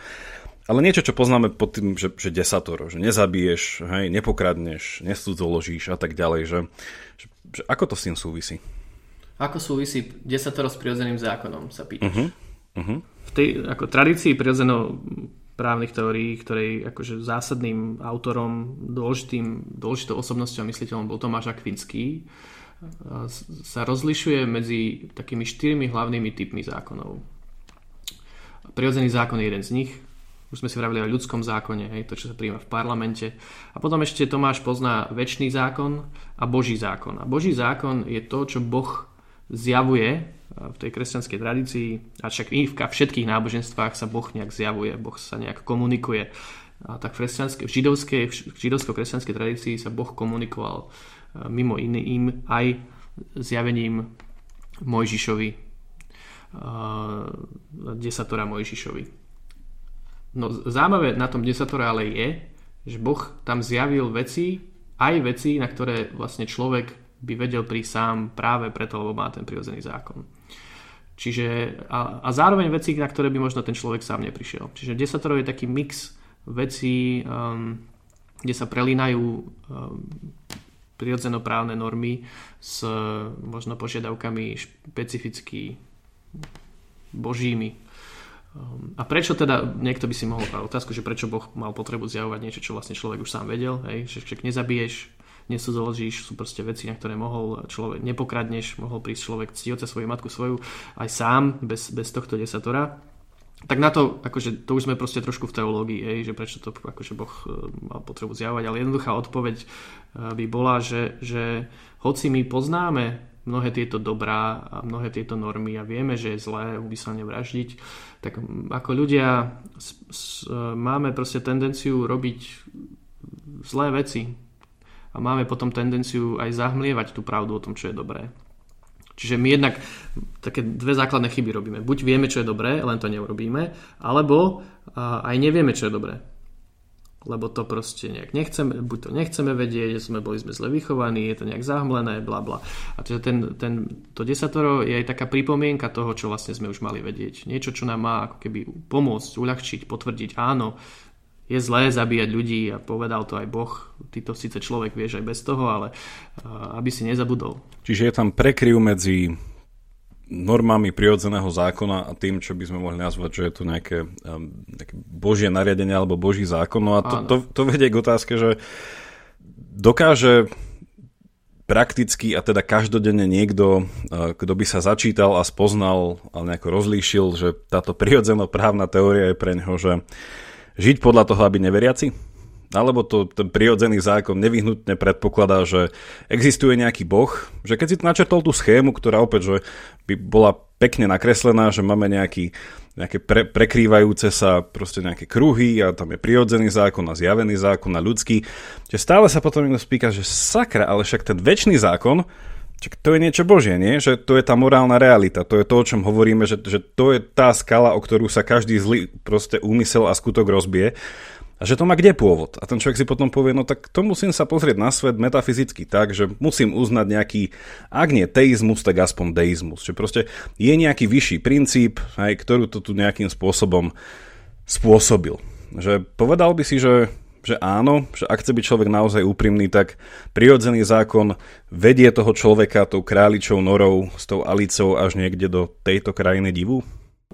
ale niečo, čo poznáme pod tým, že, že desatoro, že nezabiješ, hej, nepokradneš, nesudzoložíš a tak ďalej, že, že, že ako to s tým súvisí? Ako súvisí desatoro s prirodzeným zákonom, sa pýtaš. Uh-huh. Uh-huh. V tej ako, tradícii prirodzeno právnych teórií, ktorej akože zásadným autorom, dôležitým, dôležitou osobnosťou a mysliteľom bol Tomáš Akvinský, sa rozlišuje medzi takými štyrmi hlavnými typmi zákonov. Prirodzený zákon je jeden z nich, už sme si vravili o ľudskom zákone, hej, to, čo sa príjma v parlamente. A potom ešte Tomáš pozná väčší zákon a Boží zákon. A Boží zákon je to, čo Boh zjavuje e, v tej kresťanskej tradícii, a však i v všetkých náboženstvách sa Boh nejak zjavuje, Boh sa nejak komunikuje. A tak v, v židovskej, v židovsko-kresťanskej tradícii sa Boh komunikoval e, mimo iným aj zjavením Mojžišovi, e, desatora Mojžišovi. No zaujímavé na tom desatore ale je, že Boh tam zjavil veci, aj veci, na ktoré vlastne človek by vedel prísť sám práve preto, lebo má ten prirodzený zákon. Čiže, a, a zároveň veci, na ktoré by možno ten človek sám neprišiel. Čiže desatoro je taký mix vecí, um, kde sa prelínajú um, prirodzenoprávne normy s možno požiadavkami špecificky božími. Um, a prečo teda, niekto by si mohol otázku, že prečo Boh mal potrebu zjavovať niečo, čo vlastne človek už sám vedel, hej? že však nezabiješ, nesudzoložíš, sú proste veci, na ktoré mohol človek, nepokradneš, mohol prísť človek cti oca svoju matku svoju aj sám, bez, bez tohto desatora. Tak na to, akože to už sme proste trošku v teológii, hej, že prečo to akože Boh e, mal potrebu zjavovať, ale jednoduchá odpoveď e, by bola, že, že hoci my poznáme mnohé tieto dobrá a mnohé tieto normy a vieme, že je zlé úmyselne vraždiť, tak ako ľudia s, s, e, máme proste tendenciu robiť zlé veci, a máme potom tendenciu aj zahmlievať tú pravdu o tom, čo je dobré. Čiže my jednak také dve základné chyby robíme. Buď vieme, čo je dobré, len to neurobíme, alebo aj nevieme, čo je dobré. Lebo to proste nejak nechceme, buď to nechceme vedieť, sme boli sme zle vychovaní, je to nejak zahmlené, bla bla. A čiže ten, ten, to desatoro je aj taká pripomienka toho, čo vlastne sme už mali vedieť. Niečo, čo nám má ako keby pomôcť, uľahčiť, potvrdiť, áno, je zlé zabíjať ľudí a povedal to aj Boh. Ty to síce človek vieš aj bez toho, ale aby si nezabudol. Čiže je tam prekryv medzi normami prirodzeného zákona a tým, čo by sme mohli nazvať, že je to nejaké, nejaké božie nariadenie alebo boží zákon. No a to, to, to vedie k otázke, že dokáže prakticky a teda každodenne niekto, kto by sa začítal a spoznal a nejako rozlíšil, že táto prirodzená právna teória je pre neho, že žiť podľa toho, aby neveriaci? alebo to ten prirodzený zákon nevyhnutne predpokladá, že existuje nejaký boh, že keď si načrtol tú schému, ktorá opäť že by bola pekne nakreslená, že máme nejaký, nejaké pre, prekrývajúce sa proste nejaké kruhy a tam je prirodzený zákon a zjavený zákon a ľudský, že stále sa potom niekto spíka, že sakra, ale však ten väčší zákon, Čiže to je niečo božie, nie? Že to je tá morálna realita. To je to, o čom hovoríme, že, že to je tá skala, o ktorú sa každý zlý proste úmysel a skutok rozbije. A že to má kde pôvod? A ten človek si potom povie, no tak to musím sa pozrieť na svet metafyzicky tak, že musím uznať nejaký, ak nie teizmus, tak aspoň deizmus. Že proste je nejaký vyšší princíp, aj, ktorú to tu nejakým spôsobom spôsobil. Že povedal by si, že že áno, že ak chce byť človek naozaj úprimný, tak prirodzený zákon vedie toho človeka tou králičou norou s tou Alicou až niekde do tejto krajiny divu?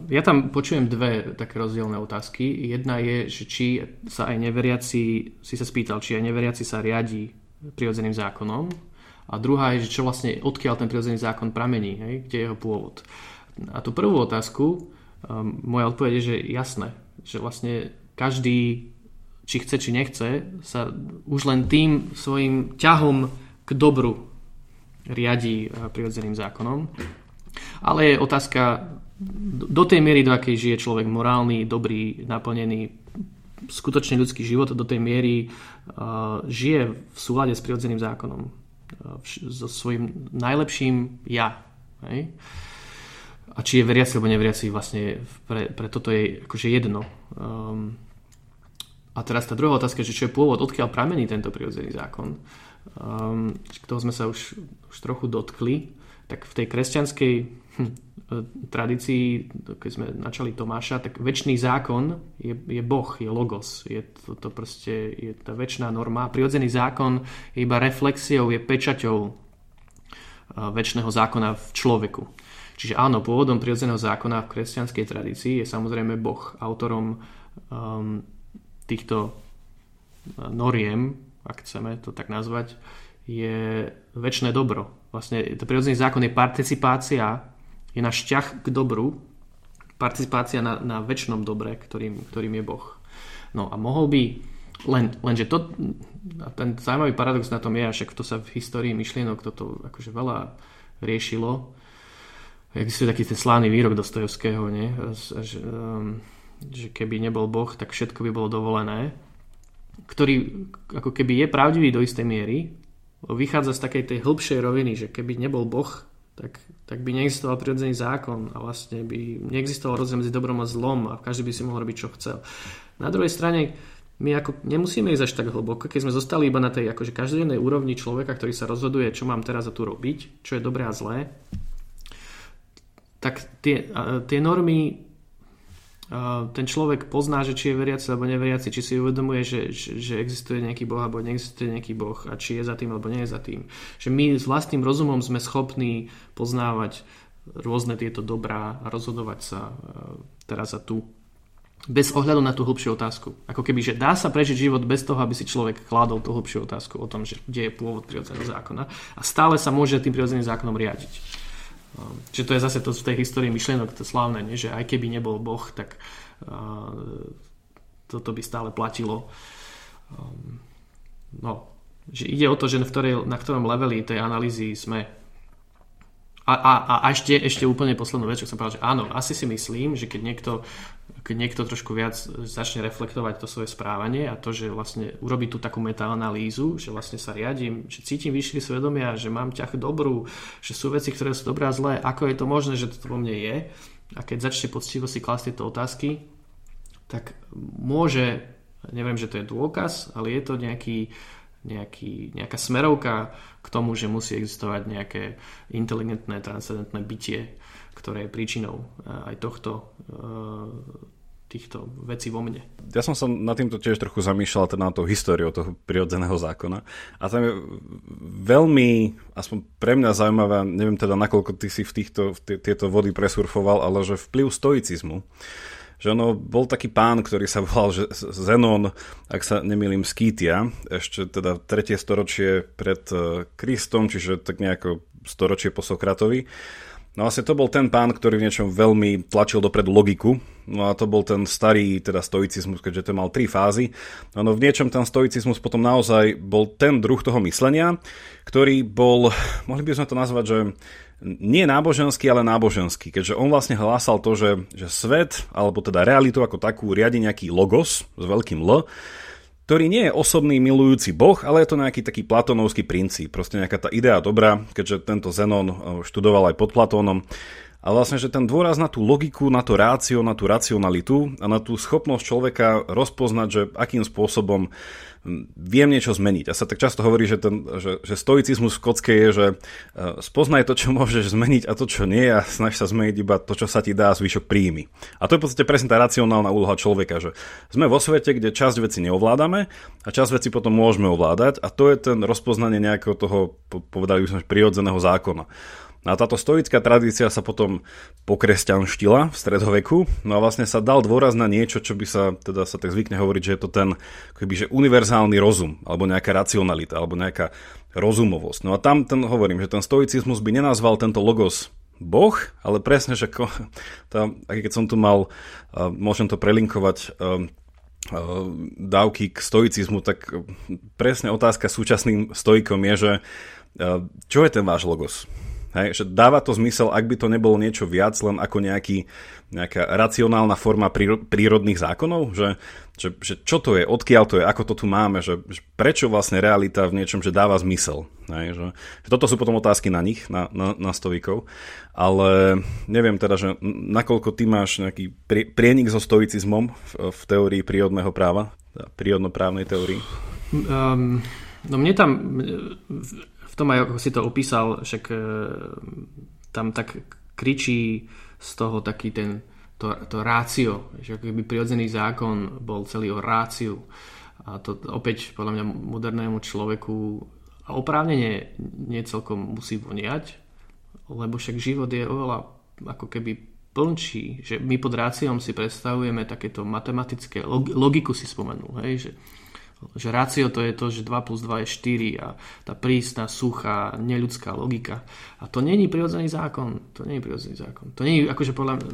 Ja tam počujem dve také rozdielne otázky. Jedna je, že či sa aj neveriaci, si sa spýtal, či aj neveriaci sa riadi prirodzeným zákonom. A druhá je, že čo vlastne, odkiaľ ten prirodzený zákon pramení, hej, kde je jeho pôvod. A tú prvú otázku, um, moja odpoveď je, že jasné, že vlastne každý či chce, či nechce, sa už len tým svojim ťahom k dobru riadi eh, prirodzeným zákonom. Ale je otázka do tej miery, do akej žije človek morálny, dobrý, naplnený, skutočne ľudský život, do tej miery uh, žije v súlade s prirodzeným zákonom. Uh, so svojím najlepším ja. Hej? A či je veriaci alebo neveriaci, vlastne pre, pre toto je akože jedno. Um, a teraz tá druhá otázka, že čo je pôvod, odkiaľ pramení tento prirodzený zákon. Um, toho sme sa už, už trochu dotkli. Tak v tej kresťanskej hm, tradícii, keď sme načali Tomáša, tak väčší zákon je, je Boh, je logos. Je to, to proste, je tá väčšiná norma. Prirodzený zákon je iba reflexiou, je pečaťou uh, väčšného zákona v človeku. Čiže áno, pôvodom prirodzeného zákona v kresťanskej tradícii je samozrejme Boh, autorom um, týchto e, noriem, ak chceme to tak nazvať, je väčšie dobro. Vlastne to prirodzený zákon je participácia, je náš ťah k dobru, participácia na, na väčšnom dobre, ktorým, ktorým je Boh. No a mohol by, len, lenže to, ten zaujímavý paradox na tom je, však to sa v histórii myšlienok toto akože veľa riešilo. Existuje taký ten slávny výrok Dostojevského, nie? Že, um, že keby nebol Boh, tak všetko by bolo dovolené, ktorý ako keby je pravdivý do istej miery, vychádza z takej tej hĺbšej roviny, že keby nebol Boh, tak, tak by neexistoval prirodzený zákon a vlastne by neexistoval rozdiel medzi dobrom a zlom a každý by si mohol robiť, čo chcel. Na druhej strane, my ako nemusíme ísť až tak hlboko, keď sme zostali iba na tej akože každodennej úrovni človeka, ktorý sa rozhoduje, čo mám teraz a tu robiť, čo je dobré a zlé, tak tie, tie normy ten človek pozná, že či je veriaci alebo neveriaci, či si uvedomuje, že, že, existuje nejaký Boh alebo neexistuje nejaký Boh a či je za tým alebo nie je za tým. Že my s vlastným rozumom sme schopní poznávať rôzne tieto dobrá a rozhodovať sa e, teraz a tu bez ohľadu na tú hlbšiu otázku. Ako keby, že dá sa prežiť život bez toho, aby si človek kládol tú hlbšiu otázku o tom, že kde je pôvod prirodzeného zákona a stále sa môže tým prirodzeným zákonom riadiť. Čiže to je zase to v tej histórii myšlienok, to slávne, nie? že aj keby nebol Boh, tak toto by stále platilo. Um, no, že ide o to, že na ktorom leveli tej analýzy sme. A, a, a ešte, ešte úplne poslednú vec, čo som povedal, že áno, asi si myslím, že keď niekto keď niekto trošku viac začne reflektovať to svoje správanie a to, že vlastne urobí tú takú metaanalýzu, že vlastne sa riadím, že cítim vyššie svedomia, že mám ťah dobrú, že sú veci, ktoré sú dobré a zlé, ako je to možné, že to vo mne je. A keď začne poctivo si klásť tieto otázky, tak môže, neviem, že to je dôkaz, ale je to nejaký, nejaký, nejaká smerovka k tomu, že musí existovať nejaké inteligentné, transcendentné bytie, ktoré je príčinou eh, aj tohto eh, týchto vecí vo mne. Ja som sa na týmto tiež trochu zamýšľal teda na tou históriou toho prirodzeného zákona a tam je veľmi, aspoň pre mňa zaujímavé, neviem teda nakoľko ty si v týchto, v tieto vody presurfoval, ale že vplyv stoicizmu že ono bol taký pán, ktorý sa volal že Zenon, ak sa nemýlim, Skýtia, ešte teda tretie storočie pred eh, Kristom, čiže tak nejako storočie po Sokratovi No vlastne to bol ten pán, ktorý v niečom veľmi tlačil dopredu logiku, no a to bol ten starý teda stoicizmus, keďže to mal tri fázy. No v niečom ten stoicizmus potom naozaj bol ten druh toho myslenia, ktorý bol, mohli by sme to nazvať, že nie náboženský, ale náboženský, keďže on vlastne hlásal to, že, že svet, alebo teda realitu ako takú riadi nejaký logos s veľkým L, ktorý nie je osobný milujúci boh, ale je to nejaký taký platonovský princíp, proste nejaká tá idea dobrá, keďže tento Zenon eh, študoval aj pod Platónom. A vlastne, že ten dôraz na tú logiku, na to rácio, na tú racionalitu a na tú schopnosť človeka rozpoznať, že akým spôsobom viem niečo zmeniť. A sa tak často hovorí, že, ten, že, že stoicizmus v kocke je, že e, spoznaj to, čo môžeš zmeniť a to, čo nie a snaž sa zmeniť iba to, čo sa ti dá a zvyšok príjmy. A to je v podstate presne tá racionálna úloha človeka, že sme vo svete, kde časť veci neovládame a časť veci potom môžeme ovládať a to je ten rozpoznanie nejakého toho, povedali by sme, prirodzeného zákona. No a táto stoická tradícia sa potom pokresťanštila v stredoveku, no a vlastne sa dal dôraz na niečo, čo by sa, teda sa tak zvykne hovoriť, že je to ten akoby, že univerzálny rozum, alebo nejaká racionalita, alebo nejaká rozumovosť. No a tam ten, hovorím, že ten stoicizmus by nenazval tento logos Boh, ale presne, že ko, tam, keď som tu mal, môžem to prelinkovať, dávky k stoicizmu, tak presne otázka súčasným stoikom je, že čo je ten váš logos? Hej, že dáva to zmysel, ak by to nebolo niečo viac, len ako nejaký, nejaká racionálna forma prírodných zákonov, že, že, že čo to je, odkiaľ to je, ako to tu máme, že, že prečo vlastne realita v niečom, že dáva zmysel. Hej, že, že toto sú potom otázky na nich, na, na, na stovikov, ale neviem teda, že nakoľko ty máš nejaký prienik so stoicizmom v, v teórii prírodného práva, prírodnoprávnej teórii? Um, no mne tam tom aj ako si to opísal, však e, tam tak kričí z toho taký ten, to, to rácio, že ako keby prirodzený zákon bol celý o ráciu. A to opäť podľa mňa modernému človeku a oprávnene nie celkom musí voniať, lebo však život je oveľa ako keby plnčí, že my pod ráciom si predstavujeme takéto matematické, logiku si spomenul, hej, že že rácio to je to, že 2 plus 2 je 4 a tá prísna, suchá, neľudská logika. A to není prirodzený zákon. To není prirodzený zákon. To není, akože podľa mňa,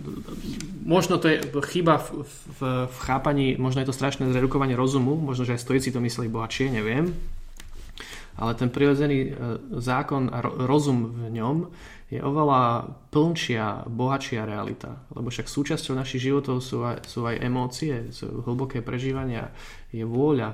možno to je chyba v, v, v chápaní, možno je to strašné zredukovanie rozumu, možno, že aj stojíci to mysleli bohatšie, neviem. Ale ten prirodzený e, zákon a rozum v ňom je oveľa plnšia, bohatšia realita. Lebo však súčasťou našich životov sú aj, sú aj emócie, sú hlboké prežívania, je vôľa.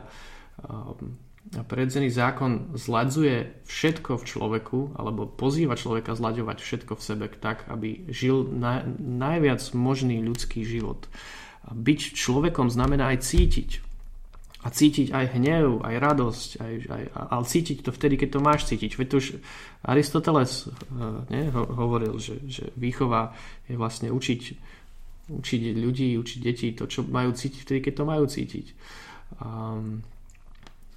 Um, a predzený zákon zladzuje všetko v človeku, alebo pozýva človeka zlaďovať všetko v sebe tak, aby žil na, najviac možný ľudský život. A byť človekom znamená aj cítiť a cítiť aj hnev, aj radosť, aj, aj, ale cítiť to vtedy, keď to máš cítiť. Veď už Aristoteles uh, ne, ho, hovoril, že, že výchova je vlastne učiť, učiť ľudí, učiť deti to, čo majú cítiť vtedy, keď to majú cítiť. Um,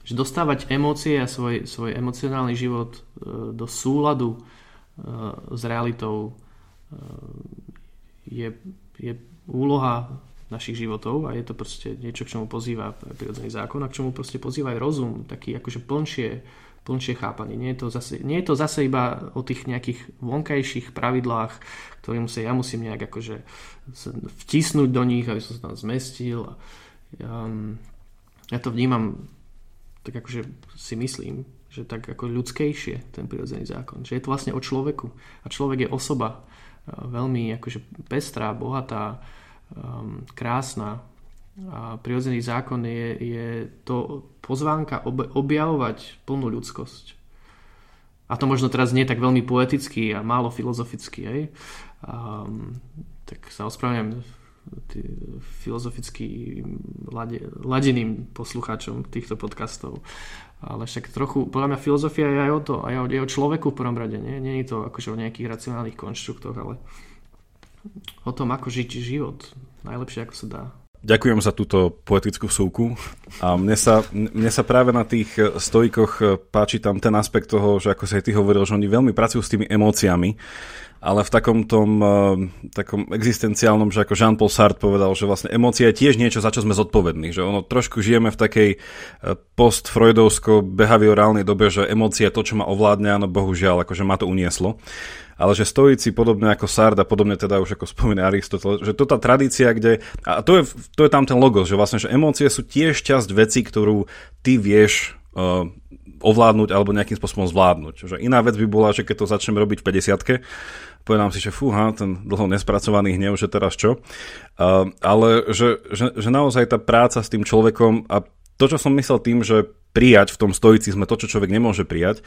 že dostávať emócie a svoj, svoj emocionálny život uh, do súladu uh, s realitou je, je úloha našich životov a je to proste niečo, k čomu pozýva prirodzený zákon a k čomu proste pozýva aj rozum, taký akože plnšie, plnšie chápanie. Nie je, to zase, nie je to zase iba o tých nejakých vonkajších pravidlách, ktorým sa ja musím nejak akože vtisnúť do nich, aby som sa tam zmestil. Um, ja to vnímam tak akože si myslím, že tak ako ľudskejšie ten prirodzený zákon. Že je to vlastne o človeku. A človek je osoba veľmi akože pestrá, bohatá, um, krásna a prirodzený zákon je, je to pozvánka ob, objavovať plnú ľudskosť. A to možno teraz nie tak veľmi poeticky a málo filozoficky, hej? Um, tak sa ospravedlňujem filozoficky ladeným poslucháčom týchto podcastov. Ale však trochu, podľa mňa filozofia je aj o to, aj o, aj o človeku v prvom rade. Nie? nie je to akože o nejakých racionálnych konštruktoch, ale o tom, ako žiť život najlepšie, ako sa dá. Ďakujem za túto poetickú súku. A mne sa, mne sa práve na tých stojkoch páči tam ten aspekt toho, že ako sa aj ty hovoril, že oni veľmi pracujú s tými emóciami ale v takom tom uh, takom existenciálnom, že ako Jean-Paul Sartre povedal, že vlastne emócia je tiež niečo, za čo sme zodpovední, že ono trošku žijeme v takej uh, post-freudovsko-behaviorálnej dobe, že emócia je to, čo ma ovládne, no bohužiaľ, akože ma to unieslo ale že stojíci podobne ako Sard a podobne teda už ako spomína Aristotel, že to tá tradícia, kde, a to je, to je tam ten logos, že vlastne, že emócie sú tiež časť veci, ktorú ty vieš uh, ovládnuť alebo nejakým spôsobom zvládnuť. Že iná vec by bola, že keď to začneme robiť v 50 povedám si, že fúha, ten dlho nespracovaný hnev, že teraz čo. Uh, ale že, že, že naozaj tá práca s tým človekom a to, čo som myslel tým, že prijať v tom stoicizme to, čo človek nemôže prijať,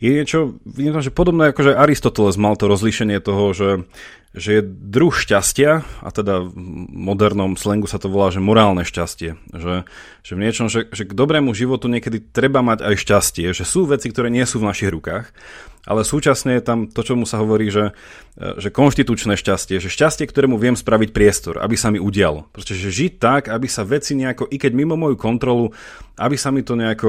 je niečo, niečo že podobné ako že Aristoteles mal to rozlíšenie toho, že, že je druh šťastia, a teda v modernom slengu sa to volá, že morálne šťastie. Že, že v niečom, že, že k dobrému životu niekedy treba mať aj šťastie, že sú veci, ktoré nie sú v našich rukách ale súčasne je tam to, čo mu sa hovorí, že, že konštitučné šťastie, že šťastie, ktorému viem spraviť priestor, aby sa mi udialo. Proste, že žiť tak, aby sa veci nejako, i keď mimo moju kontrolu, aby sa mi to nejako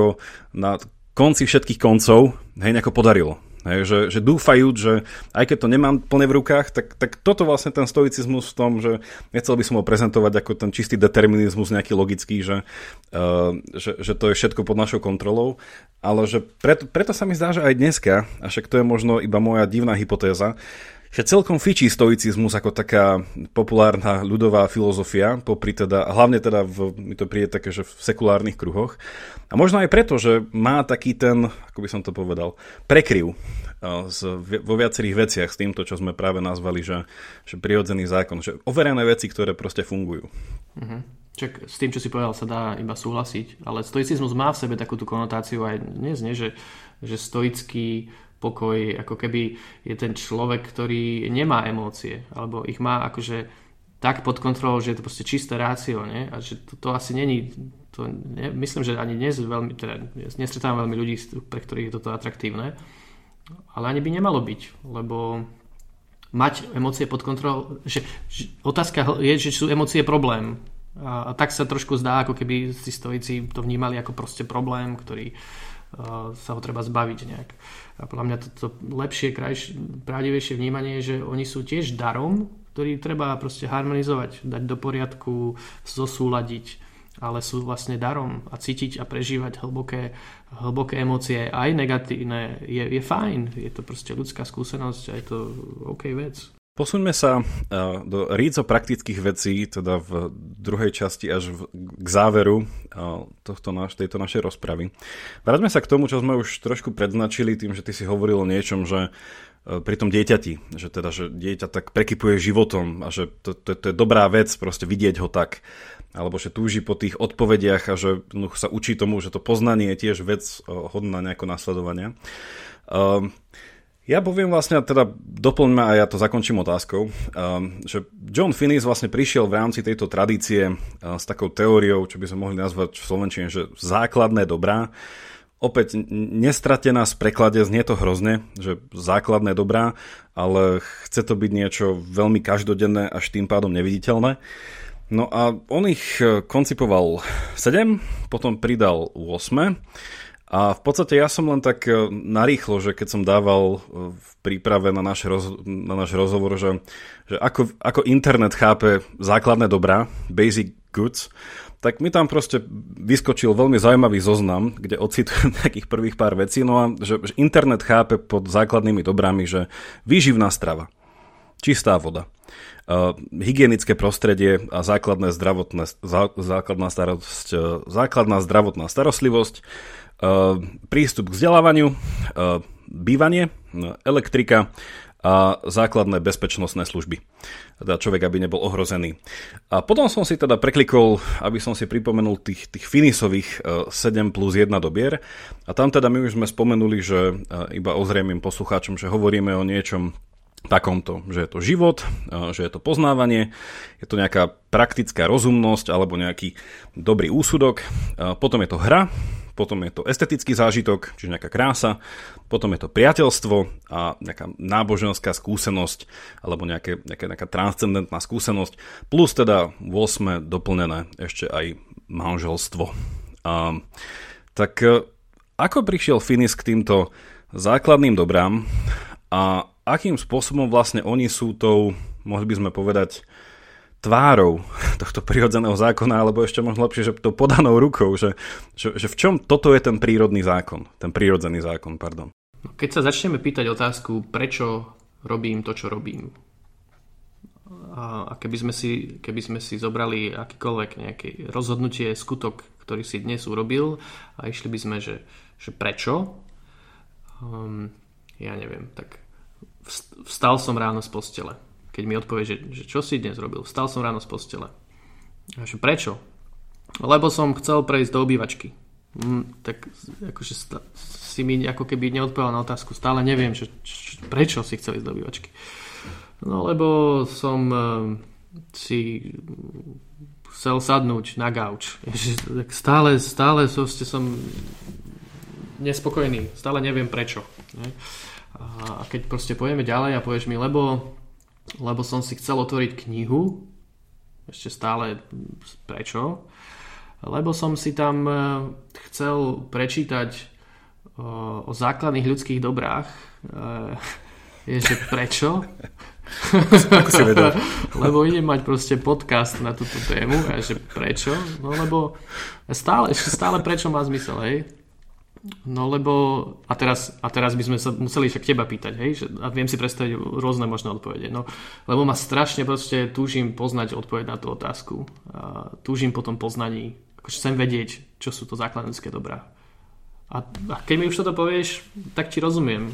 na konci všetkých koncov hej, nejako podarilo. Hej, že, že dúfajúc, že aj keď to nemám plne v rukách, tak, tak toto vlastne ten stoicizmus v tom, že nechcel by som ho prezentovať ako ten čistý determinizmus nejaký logický, že, uh, že, že to je všetko pod našou kontrolou, ale že preto, preto sa mi zdá, že aj dneska, a však to je možno iba moja divná hypotéza, že celkom fičí stoicizmus ako taká populárna ľudová filozofia, popri teda, hlavne teda v, mi to príde také, že v sekulárnych kruhoch. A možno aj preto, že má taký ten, ako by som to povedal, prekryv z, vo viacerých veciach s týmto, čo sme práve nazvali, že, že prirodzený zákon, že overené veci, ktoré proste fungujú. Uh-huh. Čak s tým, čo si povedal, sa dá iba súhlasiť, ale stoicizmus má v sebe takúto konotáciu aj dnes, nie? Že, že stoický pokoj, ako keby je ten človek, ktorý nemá emócie, alebo ich má akože tak pod kontrolou, že je to proste čisté rácio, nie? A že to, to asi není, to ne, myslím, že ani dnes veľmi, teda nestretávam veľmi ľudí, pre ktorých je toto atraktívne, ale ani by nemalo byť, lebo mať emócie pod kontrolou, že, že otázka je, že sú emócie problém. A, a tak sa trošku zdá, ako keby si stojíci to vnímali ako proste problém, ktorý uh, sa ho treba zbaviť nejak. A podľa mňa toto lepšie, krajšie, pravdivejšie vnímanie je, že oni sú tiež darom, ktorý treba proste harmonizovať, dať do poriadku, zosúľadiť, ale sú vlastne darom a cítiť a prežívať hlboké, hlboké emócie, aj negatívne, je, je fajn. Je to proste ľudská skúsenosť a je to OK vec. Posuňme sa do ríco praktických vecí, teda v druhej časti až v, k záveru tohto naš, tejto našej rozpravy. Vráťme sa k tomu, čo sme už trošku predznačili tým, že ty si hovoril o niečom, že e, pri tom dieťati, že teda, že dieťa tak prekypuje životom a že to, to, to je dobrá vec proste vidieť ho tak, alebo že túži po tých odpovediach a že no, sa učí tomu, že to poznanie je tiež vec hodná nejako nasledovania. Um, ja poviem vlastne, teda doplňme a ja to zakončím otázkou, um, že John Finnis vlastne prišiel v rámci tejto tradície uh, s takou teóriou, čo by sme mohli nazvať v Slovenčine, že základné dobrá. Opäť nestratená z preklade, znie to hrozne, že základné dobrá, ale chce to byť niečo veľmi každodenné, až tým pádom neviditeľné. No a on ich uh, koncipoval 7, potom pridal 8 a v podstate ja som len tak e, narýchlo, že keď som dával e, v príprave na náš, roz, na náš rozhovor, že, že ako, ako internet chápe základné dobrá, basic goods, tak mi tam proste vyskočil veľmi zaujímavý zoznam, kde ocitujem nejakých prvých pár vecí, no a že, že internet chápe pod základnými dobrami, že výživná strava, čistá voda, uh, hygienické prostredie a základné zdravotné, zá, základná, starosť, základná zdravotná starostlivosť, prístup k vzdelávaniu, eh, bývanie, elektrika a základné bezpečnostné služby. Teda človek, aby nebol ohrozený. A potom som si teda preklikol, aby som si pripomenul tých, tých finisových 7 eh, plus 1 dobier. A tam teda my už sme spomenuli, že iba ozriemým poslucháčom, že hovoríme o niečom takomto, že je to život, že je to poznávanie, je to nejaká praktická rozumnosť alebo nejaký dobrý úsudok, potom je to hra, potom je to estetický zážitok, čiže nejaká krása, potom je to priateľstvo a nejaká náboženská skúsenosť alebo nejaké, nejaká, nejaká transcendentná skúsenosť, plus teda 8 doplnené ešte aj manželstvo. A, tak e, ako prišiel Finis k týmto základným dobrám a akým spôsobom vlastne oni sú tou, mohli by sme povedať, tvárou tohto prírodzeného zákona, alebo ešte možno lepšie, že to podanou rukou, že, že, že v čom toto je ten prírodný zákon, ten prírodzený zákon, pardon. Keď sa začneme pýtať otázku, prečo robím to, čo robím, a keby sme si, keby sme si zobrali akýkoľvek nejaké rozhodnutie, skutok, ktorý si dnes urobil a išli by sme, že, že prečo, um, ja neviem, tak vstal som ráno z postele. Keď mi odpovie, že, že čo si dnes robil, vstal som ráno z postele. A že prečo? Lebo som chcel prejsť do obývačky. Mm, tak akože sta- si mi ako keby neodpovedal na otázku. Stále neviem, že, č- prečo si chcel ísť do obývačky. No lebo som uh, si chcel sadnúť na gauč. Stále, stále so, som nespokojný. Stále neviem prečo. Ne? A keď proste pojeme ďalej a povieš mi, lebo, lebo som si chcel otvoriť knihu, ešte stále prečo? Lebo som si tam e, chcel prečítať o, o základných ľudských dobrách. E, je, že prečo? Lebo idem mať proste podcast na túto tému a že prečo? No lebo stále, stále prečo má zmysel, hej? No lebo, a teraz, a teraz by sme sa museli však teba pýtať, hej, že, a viem si predstaviť rôzne možné odpovede, no, lebo ma strašne proste túžim poznať odpoveď na tú otázku. A túžim po tom poznaní, akože chcem vedieť, čo sú to základné dobrá. A, a keď mi už toto povieš, tak ti rozumiem.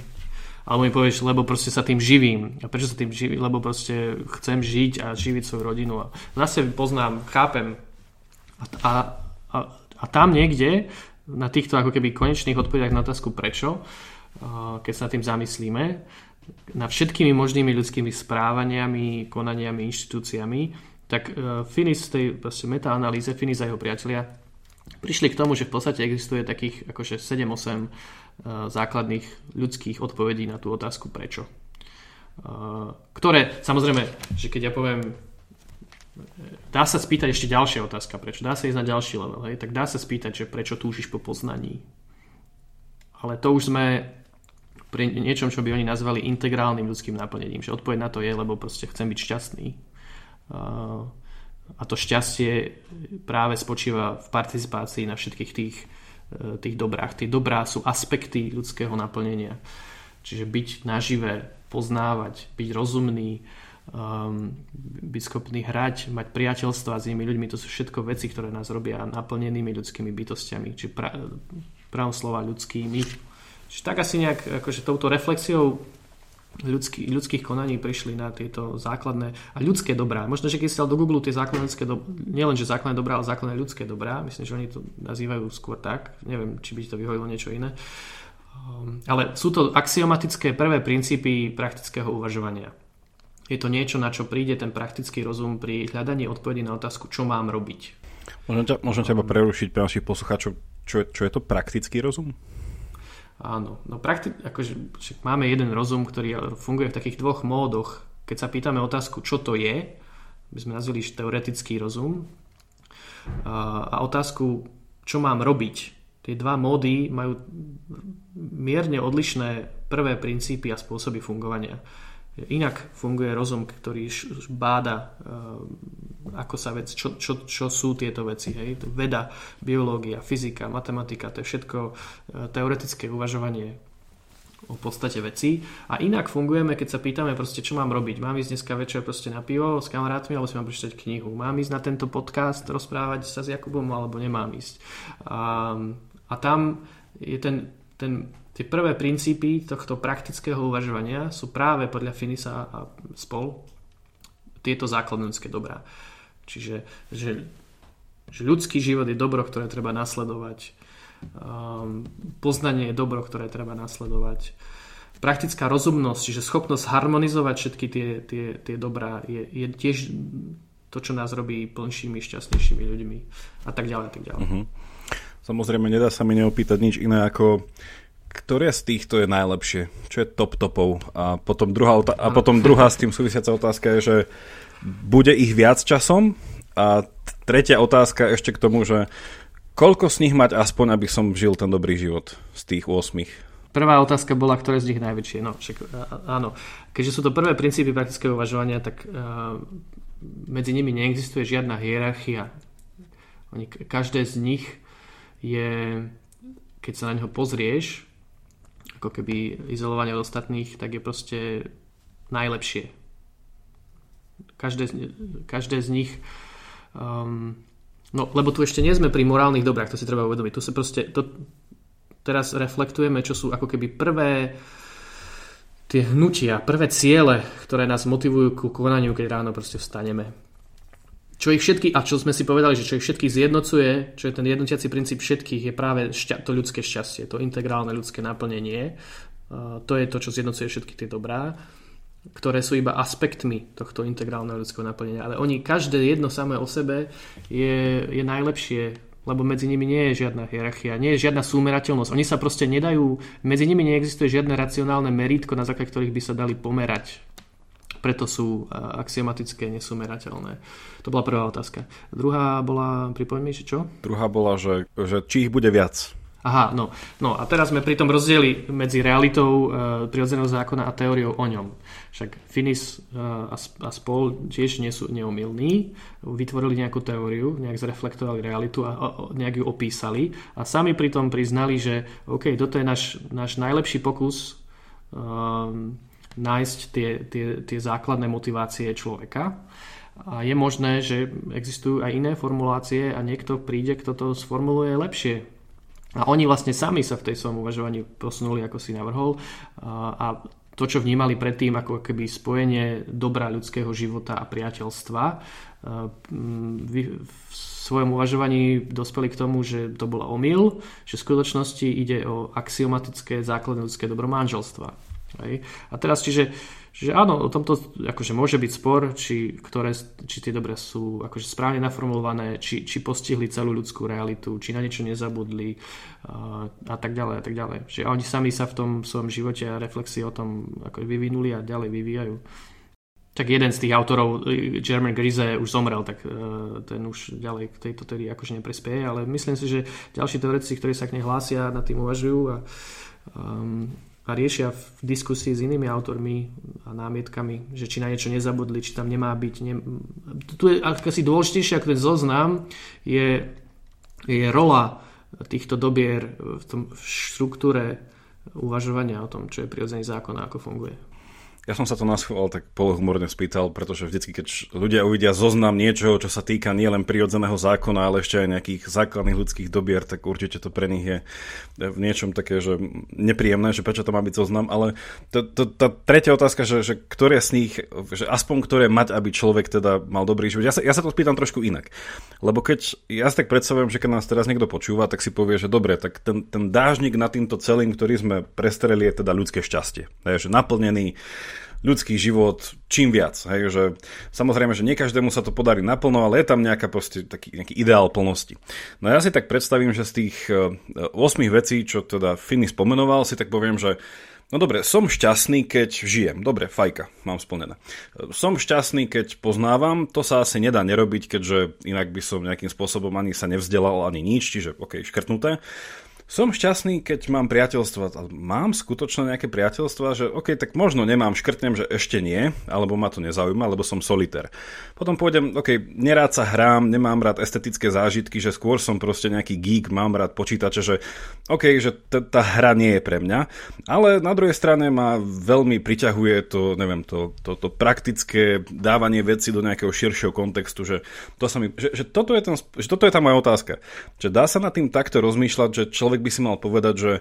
Alebo mi povieš, lebo proste sa tým živím. A prečo sa tým živím? Lebo proste chcem žiť a živiť svoju rodinu. A zase poznám, chápem. A, a, a, a tam niekde, na týchto ako keby konečných odpovediach na otázku prečo, keď sa tým zamyslíme, na všetkými možnými ľudskými správaniami, konaniami, inštitúciami, tak e, Finis v tej metaanalýze, Finis a jeho priatelia prišli k tomu, že v podstate existuje takých akože 7-8 uh, základných ľudských odpovedí na tú otázku prečo. Uh, ktoré, samozrejme, že keď ja poviem dá sa spýtať ešte ďalšia otázka, prečo dá sa ísť na ďalší level, hej? tak dá sa spýtať, že prečo túžiš po poznaní. Ale to už sme pri niečom, čo by oni nazvali integrálnym ľudským naplnením, že odpoveď na to je, lebo proste chcem byť šťastný. A to šťastie práve spočíva v participácii na všetkých tých, e, tých dobrách. Tie dobrá sú aspekty ľudského naplnenia. Čiže byť nažive, poznávať, byť rozumný, um, byť schopný hrať, mať priateľstva s inými ľuďmi, to sú všetko veci, ktoré nás robia naplnenými ľudskými bytostiami, či pra, pravom slova ľudskými. Čiže tak asi nejak akože touto reflexiou ľudský, ľudských konaní prišli na tieto základné a ľudské dobrá. Možno, že keď si dal do Google tie základné ľudské dobrá, nielen, že základné dobrá, ale základné ľudské dobrá, myslím, že oni to nazývajú skôr tak, neviem, či by to vyhojilo niečo iné. Um, ale sú to axiomatické prvé princípy praktického uvažovania. Je to niečo, na čo príde ten praktický rozum pri hľadaní odpovedi na otázku, čo mám robiť. Môžem, ťa, môžem ťa prerušiť pre našich poslucháčov. Čo je, čo je to praktický rozum? Áno, no prakti- akože máme jeden rozum, ktorý funguje v takých dvoch módoch. Keď sa pýtame otázku, čo to je, by sme nazvali teoretický rozum, a otázku, čo mám robiť. Tie dva módy majú mierne odlišné prvé princípy a spôsoby fungovania. Inak funguje rozum, ktorý báda, eh, ako sa vec, čo, čo, čo sú tieto veci. Hej? Veda, biológia, fyzika, matematika, to je všetko eh, teoretické uvažovanie o podstate veci. A inak fungujeme, keď sa pýtame proste, čo mám robiť. Mám ísť dneska večer proste na pivo s kamarátmi, alebo si mám prečítať knihu. Mám ísť na tento podcast, rozprávať sa s Jakubom, alebo nemám ísť. A, a tam je ten, ten Tie prvé princípy tohto praktického uvažovania sú práve podľa Finisa a spol tieto základné ľudské dobrá. Čiže že, že ľudský život je dobro, ktoré treba nasledovať. Um, poznanie je dobro, ktoré treba nasledovať. Praktická rozumnosť, čiže schopnosť harmonizovať všetky tie, tie, tie dobrá je, je tiež to, čo nás robí plnšími, šťastnejšími ľuďmi a tak ďalej a tak ďalej. Uh-huh. Samozrejme, nedá sa mi neopýtať nič iné ako ktoré z týchto je najlepšie? Čo je top topov? A potom druhá, a potom druhá s tým súvisiaca otázka je, že bude ich viac časom? A tretia otázka ešte k tomu, že koľko z nich mať aspoň, aby som žil ten dobrý život z tých 8? prvá otázka bola, ktoré z nich najväčšie. No, však, áno. Keďže sú to prvé princípy praktického uvažovania, tak uh, medzi nimi neexistuje žiadna hierarchia. Oni, každé z nich je, keď sa na neho pozrieš, ako keby izolovanie od ostatných, tak je proste najlepšie. Každé, každé z nich um, no lebo tu ešte nie sme pri morálnych dobrách, to si treba uvedomiť. Tu sa proste, to, teraz reflektujeme, čo sú ako keby prvé tie hnutia, prvé ciele, ktoré nás motivujú ku konaniu, keď ráno proste vstaneme. Čo ich všetky, a čo sme si povedali, že čo ich všetkých zjednocuje, čo je ten jednotiaci princíp všetkých, je práve šťa, to ľudské šťastie, to integrálne ľudské naplnenie. Uh, to je to, čo zjednocuje všetky tie dobrá, ktoré sú iba aspektmi tohto integrálneho ľudského naplnenia. Ale oni, každé jedno samé o sebe je, je najlepšie lebo medzi nimi nie je žiadna hierarchia, nie je žiadna súmerateľnosť. Oni sa proste nedajú, medzi nimi neexistuje žiadne racionálne merítko, na základe ktorých by sa dali pomerať. Preto sú axiomatické, nesumerateľné. To bola prvá otázka. Druhá bola, pripomeň mi, že čo? Druhá bola, že, že či ich bude viac. Aha, no. no a teraz sme pri tom rozdieli medzi realitou e, prirodzeného zákona a teóriou o ňom. Však Finis e, a, spol tiež nie sú neomilní, vytvorili nejakú teóriu, nejak zreflektovali realitu a, a nejak ju opísali a sami pri tom priznali, že OK, toto je náš, náš najlepší pokus e, nájsť tie, tie, tie základné motivácie človeka. A je možné, že existujú aj iné formulácie a niekto príde, kto to sformuluje lepšie, a oni vlastne sami sa v tej svojom uvažovaní posunuli, ako si navrhol. A to, čo vnímali predtým ako keby spojenie dobra ľudského života a priateľstva, v svojom uvažovaní dospeli k tomu, že to bola omyl, že v skutočnosti ide o axiomatické základné ľudské dobro manželstva. A teraz, čiže Čiže áno, o tomto akože môže byť spor, či, ktoré, či tie dobré sú akože správne naformulované, či, či postihli celú ľudskú realitu, či na niečo nezabudli a, tak ďalej a tak ďalej. Čiže oni sami sa v tom svojom živote a reflexii o tom ako vyvinuli a ďalej vyvíjajú. Tak jeden z tých autorov, German Grize, už zomrel, tak uh, ten už ďalej k tejto tedy akože neprespieje, ale myslím si, že ďalší teoretici, ktorí sa k nej hlásia, nad tým uvažujú a um, a riešia v diskusii s inými autormi a námietkami, že či na niečo nezabudli, či tam nemá byť. Ne... Tu je asi dôležitejšie ako ten zoznam, je, je rola týchto dobier v tom v štruktúre uvažovania o tom, čo je prirodzený zákon a ako funguje. Ja som sa to naschoval tak polohumorne spýtal, pretože vždycky, keď ľudia uvidia zoznam niečoho, čo sa týka nielen prirodzeného zákona, ale ešte aj nejakých základných ľudských dobier, tak určite to pre nich je v niečom také, že nepríjemné, že prečo to má byť zoznam, ale to, to, tá tretia otázka, že, že ktoré z nich, že aspoň ktoré mať, aby človek teda mal dobrý život. Ja sa, ja sa to spýtam trošku inak. Lebo keď ja si tak predstavujem, že keď nás teraz niekto počúva, tak si povie, že dobre, tak ten, ten dážnik nad týmto celým, ktorý sme prestreli, je teda ľudské šťastie. Je, že naplnený ľudský život čím viac. Hej, že samozrejme, že nie každému sa to podarí naplno, ale je tam nejaká proste, taký nejaký ideál plnosti. No ja si tak predstavím, že z tých 8 e, vecí, čo teda Finny spomenoval, si tak poviem, že No dobre, som šťastný, keď žijem. Dobre, fajka, mám splnené. E, som šťastný, keď poznávam, to sa asi nedá nerobiť, keďže inak by som nejakým spôsobom ani sa nevzdelal, ani nič, čiže ok, škrtnuté. Som šťastný, keď mám priateľstva. Mám skutočne nejaké priateľstva, že OK, tak možno nemám, škrtnem, že ešte nie, alebo ma to nezaujíma, lebo som solitér. Potom pôjdem, OK, nerád sa hrám, nemám rád estetické zážitky, že skôr som proste nejaký geek, mám rád počítače, že OK, že t- tá hra nie je pre mňa, ale na druhej strane ma veľmi priťahuje to, neviem, to, to, to praktické dávanie veci do nejakého širšieho kontextu, že, to sa mi, že, že, toto je ten, že toto je tá moja otázka. Že dá sa nad tým takto rozmýšľať, že človek človek by si mal povedať, že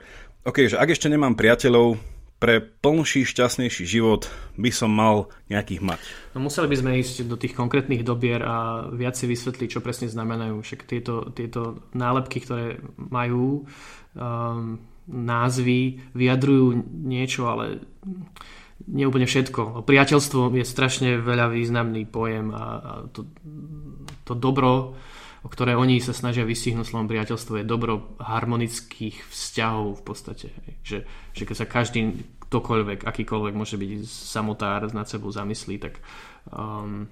OK, že ak ešte nemám priateľov, pre plnší, šťastnejší život by som mal nejakých mať. No museli by sme ísť do tých konkrétnych dobier a viac si vysvetliť, čo presne znamenajú. Však tieto, tieto nálepky, ktoré majú um, názvy, vyjadrujú niečo, ale nie úplne všetko. Priateľstvo je strašne veľa významný pojem a, a to, to dobro o ktoré oni sa snažia vystihnúť slovom priateľstvo, je dobro harmonických vzťahov v podstate. Že, že keď sa každý, ktokoľvek, akýkoľvek môže byť samotár nad sebou zamyslí, tak um,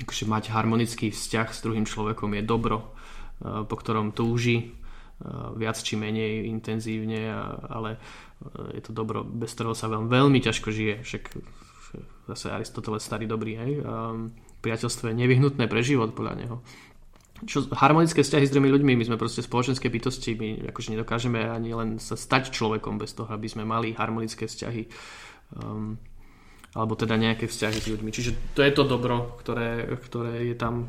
akože mať harmonický vzťah s druhým človekom je dobro, uh, po ktorom túži viac či menej intenzívne, ale je to dobro, bez ktorého sa veľmi, veľmi ťažko žije. Však zase Aristoteles starý dobrý, hej. Priateľstvo je nevyhnutné pre život podľa neho čo, harmonické vzťahy s druhými ľuďmi, my sme proste spoločenské bytosti, my akože nedokážeme ani len sa stať človekom bez toho, aby sme mali harmonické vzťahy. Um, alebo teda nejaké vzťahy s ľuďmi. Čiže to je to dobro, ktoré, ktoré je tam.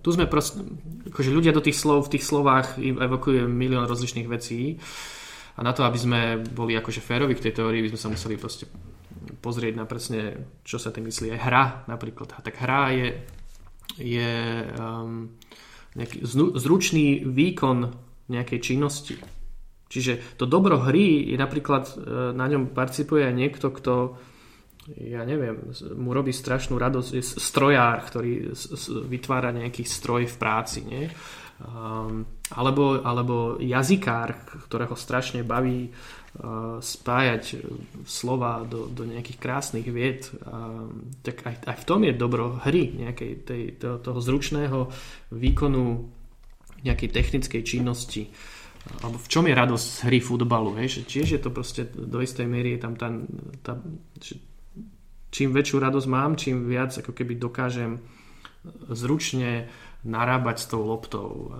Tu sme proste, akože ľudia do tých slov, v tých slovách evokuje milión rozličných vecí a na to, aby sme boli akože férovi k tej teórii, by sme sa museli proste pozrieť na presne, čo sa tým myslí. Aj hra napríklad. Tak hra je, je um, nejaký zručný výkon nejakej činnosti. Čiže to dobro hry je napríklad, e, na ňom participuje aj niekto, kto ja neviem, mu robí strašnú radosť, je strojár, ktorý vytvára nejaký stroj v práci, nie? Um, alebo, alebo jazykár, ktorého strašne baví uh, spájať slova do, do nejakých krásnych vied. Tak aj, aj v tom je dobro hry, nejakej tej, toho, toho zručného výkonu nejakej technickej činnosti. Alebo v čom je radosť hry futbalu? Hej? Že tiež je to proste do istej miery je tam tá, tá, čím väčšiu radosť mám, čím viac ako keby dokážem zručne narábať s tou loptou.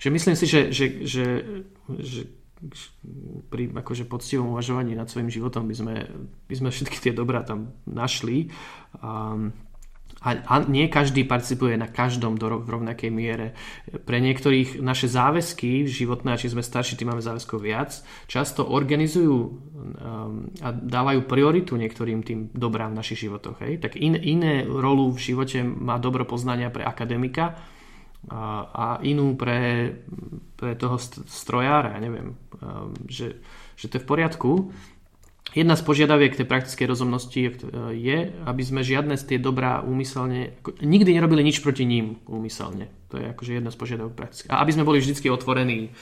Že myslím si, že, že, že, že pri akože poctivom uvažovaní nad svojim životom by sme, by sme všetky tie dobrá tam našli. Um, a, a nie každý participuje na každom do, v rovnakej miere. Pre niektorých naše záväzky životné, či sme starší, tým máme záväzkov viac, často organizujú um, a dávajú prioritu niektorým tým dobrám v našich životoch. Hej? Tak in, iné rolu v živote má dobro poznania pre akademika a, inú pre, pre toho strojára, ja neviem, um, že, že to je v poriadku, Jedna z požiadaviek tej praktickej rozumnosti je, aby sme žiadne z tie dobrá úmyselne, nikdy nerobili nič proti ním úmyselne. To je akože jedna z požiadaviek praktické. A aby sme boli vždy otvorení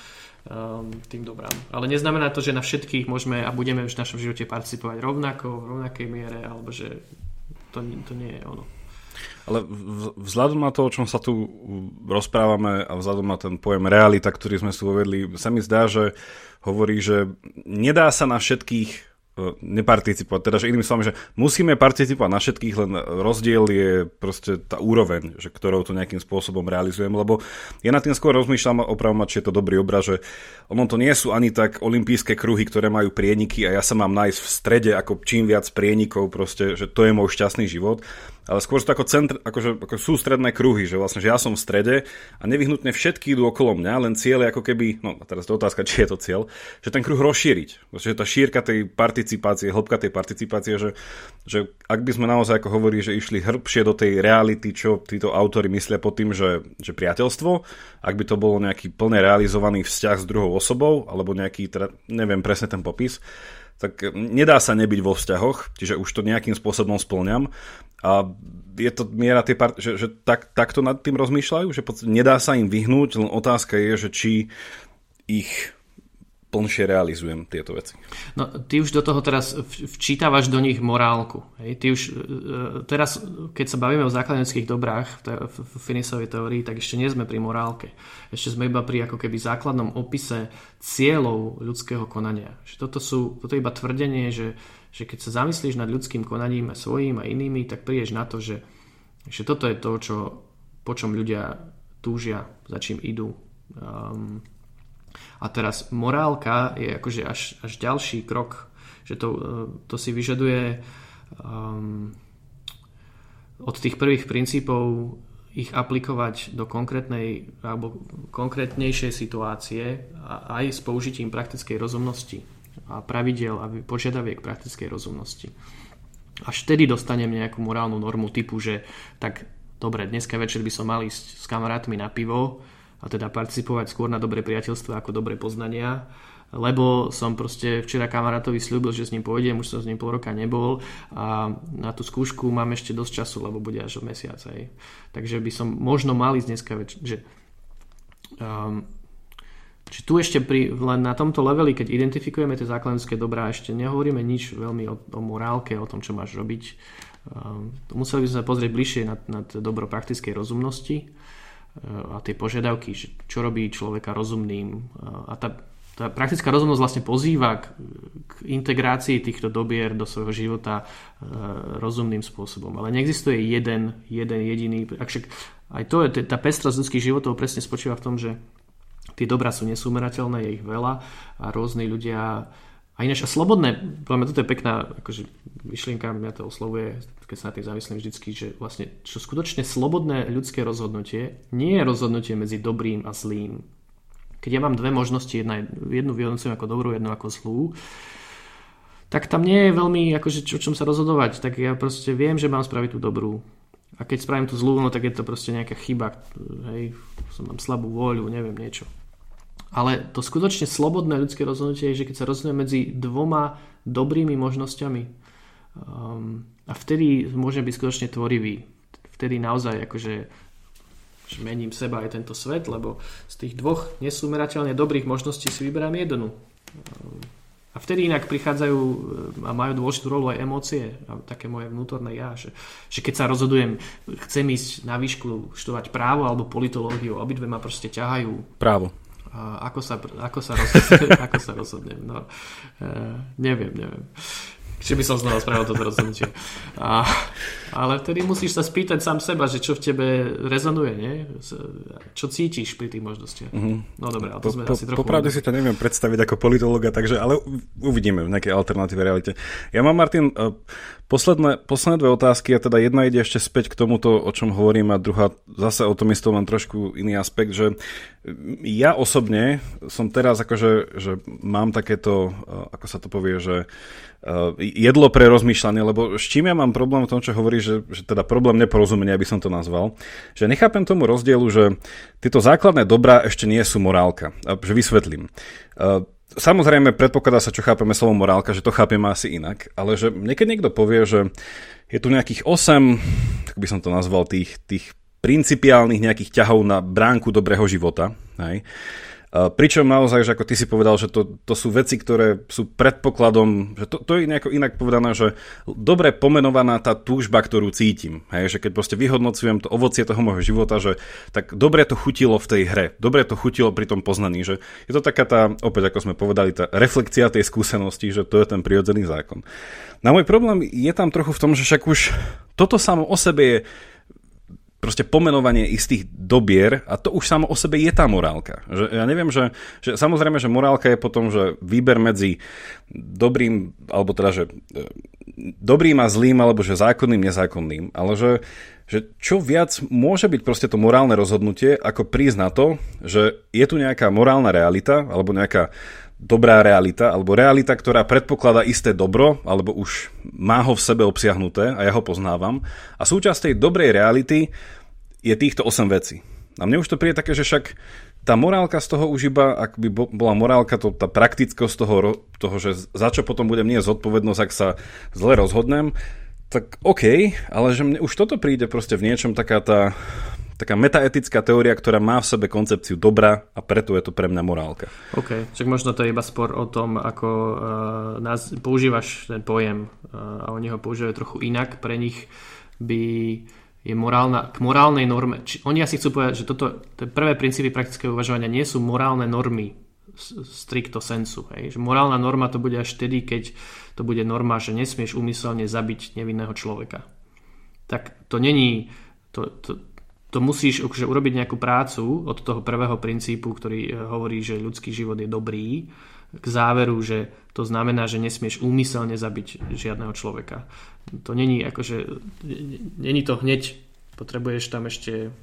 um, tým dobrám. Ale neznamená to, že na všetkých môžeme a budeme v našom živote participovať rovnako, v rovnakej miere, alebo že to, to nie je ono. Ale vzhľadom na to, o čom sa tu rozprávame a vzhľadom na ten pojem realita, ktorý sme si uvedli, sa mi zdá, že hovorí, že nedá sa na všetkých neparticipovať. Teda, že inými slovami, že musíme participovať na všetkých, len rozdiel je proste tá úroveň, že ktorou to nejakým spôsobom realizujem, lebo ja na tým skôr rozmýšľam opravom, či je to dobrý obraz, že ono to nie sú ani tak olympijské kruhy, ktoré majú prieniky a ja sa mám nájsť v strede ako čím viac prienikov, proste, že to je môj šťastný život, ale skôr sú to ako, centr, akože, ako sústredné kruhy, že vlastne, že ja som v strede a nevyhnutne všetky idú okolo mňa, len cieľ je ako keby, no a teraz to otázka, či je to cieľ, že ten kruh rozšíriť, že tá šírka tej participácie, hĺbka tej participácie, že, že ak by sme naozaj, ako hovorí, že išli hrbšie do tej reality, čo títo autory myslia pod tým, že, že priateľstvo, ak by to bolo nejaký plne realizovaný vzťah s druhou osobou, alebo nejaký, teda neviem presne ten popis, tak nedá sa nebyť vo vzťahoch, čiže už to nejakým spôsobom splňam. A je to miera tie part- že, že tak, takto nad tým rozmýšľajú, že nedá sa im vyhnúť, len otázka je, že či ich plnšie realizujem tieto veci. No, ty už do toho teraz včítavaš do nich morálku. Hej? Ty už e, teraz, keď sa bavíme o základnických dobrách v Finisovej teórii, tak ešte nie sme pri morálke. Ešte sme iba pri ako keby základnom opise cieľov ľudského konania. Že toto, sú, toto je iba tvrdenie, že, že keď sa zamyslíš nad ľudským konaním a svojím a inými, tak prídeš na to, že, že toto je to, čo, po čom ľudia túžia, za čím idú. Um, a teraz morálka je akože až, až ďalší krok, že to, e, to si vyžaduje um, od tých prvých princípov ich aplikovať do konkrétnej alebo konkrétnejšej situácie a aj s použitím praktickej rozumnosti a pravidel a požiadaviek praktickej rozumnosti. Až vtedy dostanem nejakú morálnu normu typu, že tak dobre, dneska večer by som mal ísť s kamarátmi na pivo, a teda participovať skôr na dobré priateľstvo ako dobré poznania lebo som proste včera kamarátovi slúbil, že s ním pôjdem, už som s ním pol roka nebol a na tú skúšku mám ešte dosť času, lebo bude až o mesiac. Aj. Takže by som možno mal ísť dneska večer. Že, um, či tu ešte pri, len na tomto leveli, keď identifikujeme tie základné dobrá, ešte nehovoríme nič veľmi o, o morálke, o tom, čo máš robiť. Um, museli by sme pozrieť bližšie na, na dobro praktickej rozumnosti a tie požiadavky, čo robí človeka rozumným. A tá, tá praktická rozumnosť vlastne pozýva k, k integrácii týchto dobier do svojho života rozumným spôsobom. Ale neexistuje jeden, jeden jediný... Však aj to je, tá pestrosť ľudských životov presne spočíva v tom, že tie dobrá sú nesúmerateľné, je ich veľa a rôzni ľudia a ináč, a slobodné, poviem, toto je pekná akože, myšlienka, mňa to oslovuje, keď sa na tým zamyslím vždycky, že vlastne, čo skutočne slobodné ľudské rozhodnutie nie je rozhodnutie medzi dobrým a zlým. Keď ja mám dve možnosti, jedna, jednu vyhodnocujem ako dobrú, jednu ako zlú, tak tam nie je veľmi, akože, čo, čom sa rozhodovať. Tak ja proste viem, že mám spraviť tú dobrú. A keď spravím tú zlú, no tak je to proste nejaká chyba. Hej, som mám slabú voľu, neviem, niečo. Ale to skutočne slobodné ľudské rozhodnutie je, že keď sa rozhodneme medzi dvoma dobrými možnosťami um, a vtedy môže byť skutočne tvorivý. Vtedy naozaj akože že mením seba aj tento svet, lebo z tých dvoch nesúmerateľne dobrých možností si vyberám jednu. Um, a vtedy inak prichádzajú um, a majú dôležitú rolu aj emócie a také moje vnútorné ja, že, že keď sa rozhodujem, chcem ísť na výšku študovať právo alebo politológiu, obidve ma proste ťahajú. Právo a ako sa, ako sa, rozhodnem, ako sa rozhodnem. No, e, neviem, neviem. Či by som znova spravil toto rozhodnutie. A, ale vtedy musíš sa spýtať sám seba, že čo v tebe rezonuje, nie? Čo cítiš pri tých možnostiach. Mm-hmm. No dobré, ale to sme po, asi trochu... Popravde si to neviem predstaviť ako politologa, takže, ale uvidíme v nejakej alternatíve realite. Ja mám, Martin, e, posledné, posledné dve otázky a teda jedna ide ešte späť k tomuto, o čom hovorím a druhá zase o tom istom mám trošku iný aspekt, že ja osobne som teraz akože, že mám takéto, e, ako sa to povie, že jedlo pre rozmýšľanie, lebo s čím ja mám problém v tom, čo hovorí, že, že teda problém neporozumenia, aby som to nazval, že nechápem tomu rozdielu, že tieto základné dobrá ešte nie sú morálka. Že vysvetlím. Eh, samozrejme, predpokladá sa, čo chápeme slovo morálka, že to chápeme asi inak, ale že niekedy niekto povie, že je tu nejakých 8, tak by som to nazval, tých, tých principiálnych nejakých ťahov na bránku dobrého života. Hej. Pričom naozaj, že ako ty si povedal, že to, to sú veci, ktoré sú predpokladom, že to, to je nejako inak povedané, že dobre pomenovaná tá túžba, ktorú cítim. Hej, že keď proste vyhodnocujem to ovocie toho môjho života, že tak dobre to chutilo v tej hre, dobre to chutilo pri tom poznaní, že je to taká tá, opäť ako sme povedali, tá reflekcia tej skúsenosti, že to je ten prirodzený zákon. Na môj problém je tam trochu v tom, že však už toto samo o sebe je proste pomenovanie istých dobier a to už samo o sebe je tá morálka. Že ja neviem, že, že samozrejme, že morálka je potom, že výber medzi dobrým, alebo teda, že e, dobrým a zlým, alebo že zákonným, nezákonným, ale že, že čo viac môže byť proste to morálne rozhodnutie, ako prísť na to, že je tu nejaká morálna realita, alebo nejaká dobrá realita, alebo realita, ktorá predpokladá isté dobro, alebo už má ho v sebe obsiahnuté a ja ho poznávam. A súčasť tej dobrej reality je týchto 8 vecí. A mne už to príde také, že však tá morálka z toho už iba, ak by bola morálka, to, tá praktickosť toho, toho, že za čo potom budem nie zodpovednosť, ak sa zle rozhodnem, tak OK, ale že mne už toto príde proste v niečom taká tá taká metaetická teória, ktorá má v sebe koncepciu dobra a preto je to pre mňa morálka. OK, však možno to je iba spor o tom, ako uh, nás, používaš ten pojem uh, a oni ho používajú trochu inak. Pre nich by je morálna, k morálnej norme. Či, oni asi chcú povedať, že toto, prvé princípy praktického uvažovania nie sú morálne normy stricto sensu. Hej. Že morálna norma to bude až vtedy, keď to bude norma, že nesmieš úmyselne zabiť nevinného človeka. Tak to není, to, to, to musíš akože urobiť nejakú prácu od toho prvého princípu, ktorý e, hovorí, že ľudský život je dobrý, k záveru, že to znamená, že nesmieš úmyselne zabiť žiadneho človeka. To není akože, není to hneď, potrebuješ tam ešte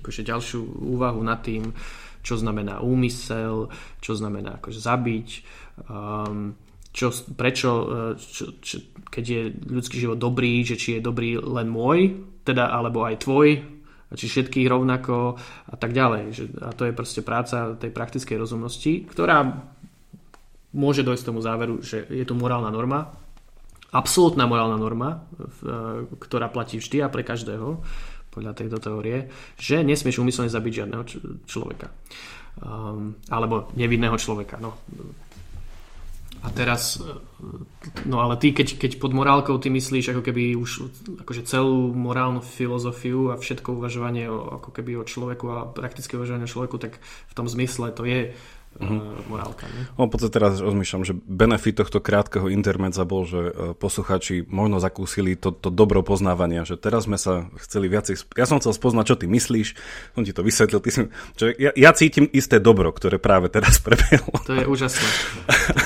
akože ďalšiu úvahu nad tým, čo znamená úmysel, čo znamená akože zabiť, um, čo, prečo, e, čo, čo, keď je ľudský život dobrý, že či je dobrý len môj, teda alebo aj tvoj, či všetkých rovnako a tak ďalej. A to je proste práca tej praktickej rozumnosti, ktorá môže dojsť k tomu záveru, že je tu morálna norma, absolútna morálna norma, e, ktorá platí vždy a pre každého, podľa tejto teórie, že nesmieš úmyselne zabiť žiadneho človeka. Um, alebo nevinného človeka. No. A teraz, no ale ty, keď, keď pod morálkou ty myslíš ako keby už akože celú morálnu filozofiu a všetko uvažovanie o, ako keby o človeku a praktické uvažovanie o človeku, tak v tom zmysle to je uh-huh. morálka. Ne? No, v podstate teraz rozmýšľam, že benefit tohto krátkeho intermedza bol, že e, posluchači možno zakúsili to, to dobro poznávania, že teraz sme sa chceli viacej... Ja som chcel spoznať, čo ty myslíš, som ti to vysvetlil. Ty si, že ja, ja cítim isté dobro, ktoré práve teraz prebehlo. To je úžasné.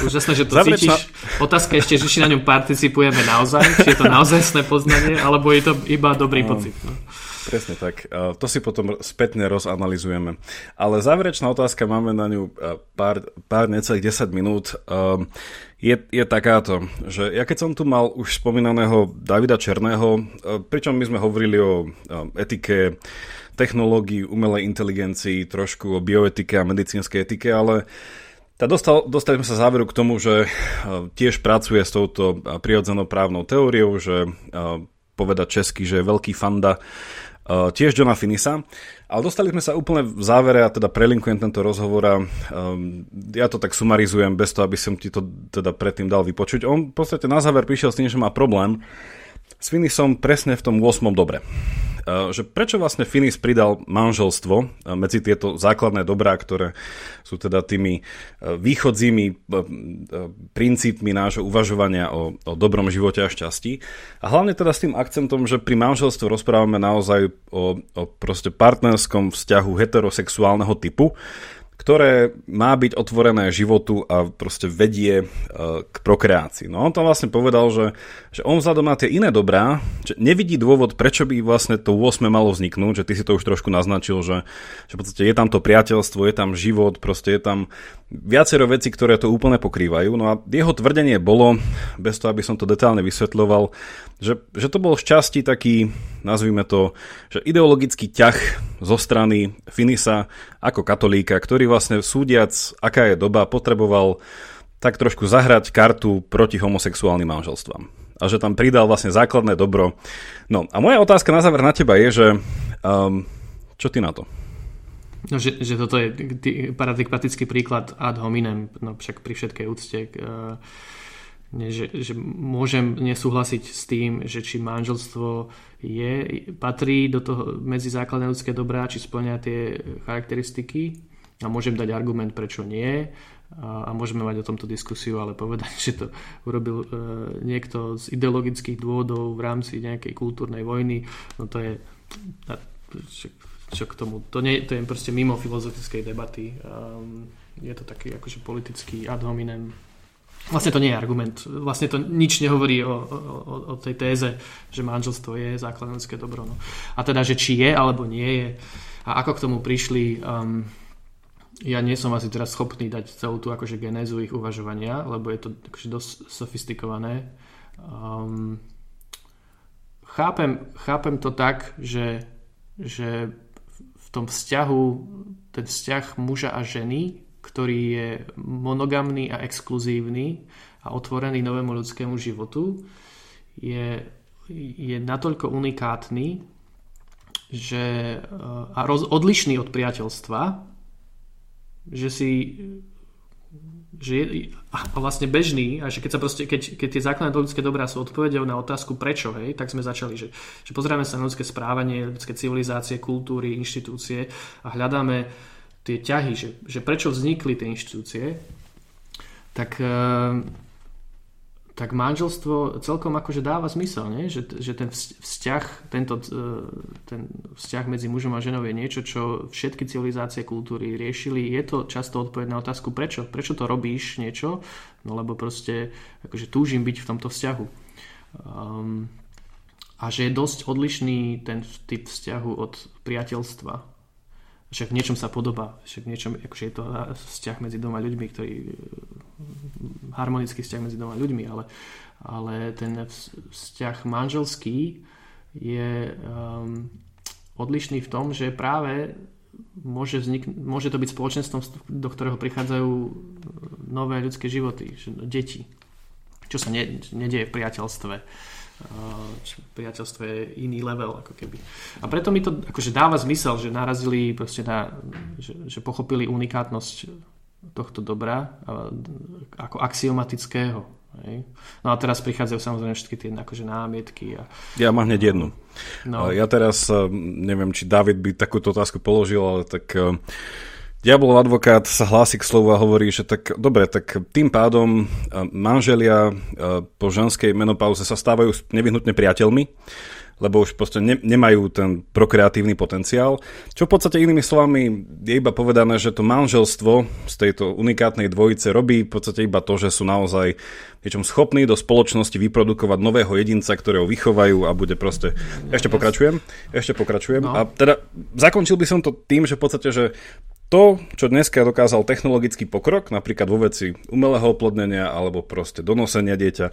úžasné, že to Zavrečná... cítiš. Otázka ešte, že či na ňom participujeme naozaj, či je to naozajstné poznanie, alebo je to iba dobrý no. pocit. No. Presne tak. To si potom spätne rozanalizujeme. Ale záverečná otázka, máme na ňu pár, pár necelých 10 minút. Je, je takáto, že ja keď som tu mal už spomínaného Davida Černého, pričom my sme hovorili o etike, technológii, umelej inteligencii, trošku o bioetike a medicínskej etike, ale tá dostal, dostali sme sa záveru k tomu, že tiež pracuje s touto prirodzenou právnou teóriou, že povedať česky, že je veľký fanda tiež Johna Finisa. Ale dostali sme sa úplne v závere a teda prelinkujem tento rozhovor a um, ja to tak sumarizujem bez toho, aby som ti to teda predtým dal vypočuť. On v podstate na záver prišiel s tým, že má problém s Finisom presne v tom 8. dobre. Eh, že prečo vlastne Finis pridal manželstvo eh, medzi tieto základné dobrá, ktoré sú teda tými eh, východzími princípmi nášho uvažovania o, o dobrom živote a šťastí. A hlavne teda s tým akcentom, že pri manželstve rozprávame naozaj o, o proste partnerskom vzťahu heterosexuálneho typu, ktoré má byť otvorené životu a proste vedie e, k prokreácii. No on tam vlastne povedal, že, že on vzhľadom na tie iné dobrá, že nevidí dôvod, prečo by vlastne to 8 malo vzniknúť, že ty si to už trošku naznačil, že, že v podstate je tam to priateľstvo, je tam život, proste je tam viacero vecí, ktoré to úplne pokrývajú. No a jeho tvrdenie bolo, bez toho, aby som to detálne vysvetľoval, že, že to bol šťastí taký, nazvime to, že ideologický ťah zo strany Finisa ako katolíka, ktorý vlastne súdiac, aká je doba, potreboval tak trošku zahrať kartu proti homosexuálnym manželstvám. A že tam pridal vlastne základné dobro. No a moja otázka na záver na teba je, že um, čo ty na to? No, že, že toto je paradigmatický príklad ad hominem, no však pri všetkej úcte uh, že, že môžem nesúhlasiť s tým, že či manželstvo je, patrí do toho medzi základné ľudské dobrá, či splňa tie charakteristiky. A môžem dať argument, prečo nie. A, a môžeme mať o tomto diskusiu, ale povedať, že to urobil e, niekto z ideologických dôvodov v rámci nejakej kultúrnej vojny, no to je čo, čo k tomu, to, nie, to je proste mimo filozofickej debaty. Um, je to taký akože politický ad hominem Vlastne to nie je argument. Vlastne to nič nehovorí o, o, o tej téze, že manželstvo je základné ľudské dobro. No. A teda, že či je alebo nie je a ako k tomu prišli, um, ja nie som asi teraz schopný dať celú tú akože genézu ich uvažovania, lebo je to akože dosť sofistikované. Um, chápem, chápem to tak, že, že v tom vzťahu, ten vzťah muža a ženy ktorý je monogamný a exkluzívny a otvorený novému ľudskému životu, je, je natoľko unikátny že, a roz, odlišný od priateľstva, že si že je, a vlastne bežný a že keď, sa proste, keď, keď tie základné ľudské dobrá sú odpovedou na otázku prečo, hej, tak sme začali, že, že pozrieme sa na ľudské správanie, ľudské civilizácie, kultúry, inštitúcie a hľadáme tie ťahy, že, že prečo vznikli tie inštitúcie, tak, eh, tak manželstvo celkom akože dáva zmysel, nie? Že, že ten vzťah, tento, eh, ten vzťah medzi mužom a ženou je niečo, čo všetky civilizácie kultúry riešili. Je to často odpoveď na otázku, prečo? Prečo to robíš niečo? No lebo proste akože túžim byť v tomto vzťahu. Um, a že je dosť odlišný ten typ vzťahu od priateľstva však v niečom sa podobá, však v niečom, akože je to vzťah medzi dvoma ľuďmi, ktorý harmonický vzťah medzi dvoma ľuďmi, ale, ale ten vzťah manželský je um, odlišný v tom, že práve môže, vznik- môže to byť spoločenstvom, do ktorého prichádzajú nové ľudské životy, deti, čo sa ne, nedieje v priateľstve priateľstvo je iný level ako keby. A preto mi to akože dáva zmysel, že narazili proste na, že, že pochopili unikátnosť tohto dobra ako axiomatického. Hej. No a teraz prichádzajú samozrejme všetky tie akože námietky. A... Ja mám hneď jednu. No. Ja teraz, eh, neviem, či David by takúto otázku položil, ale tak eh, Diabolov advokát sa hlási k slovu a hovorí, že tak dobre, tak tým pádom eh, manželia po ženskej menopauze sa stávajú nevyhnutne priateľmi lebo už proste ne, nemajú ten prokreatívny potenciál. Čo v podstate inými slovami je iba povedané, že to manželstvo z tejto unikátnej dvojice robí v podstate iba to, že sú naozaj niečom schopní do spoločnosti vyprodukovať nového jedinca, ktorého vychovajú a bude proste... Ešte pokračujem, ešte pokračujem. No. A teda zakončil by som to tým, že v podstate, že to, čo dneska dokázal technologický pokrok, napríklad vo veci umelého oplodnenia alebo proste donosenia dieťa,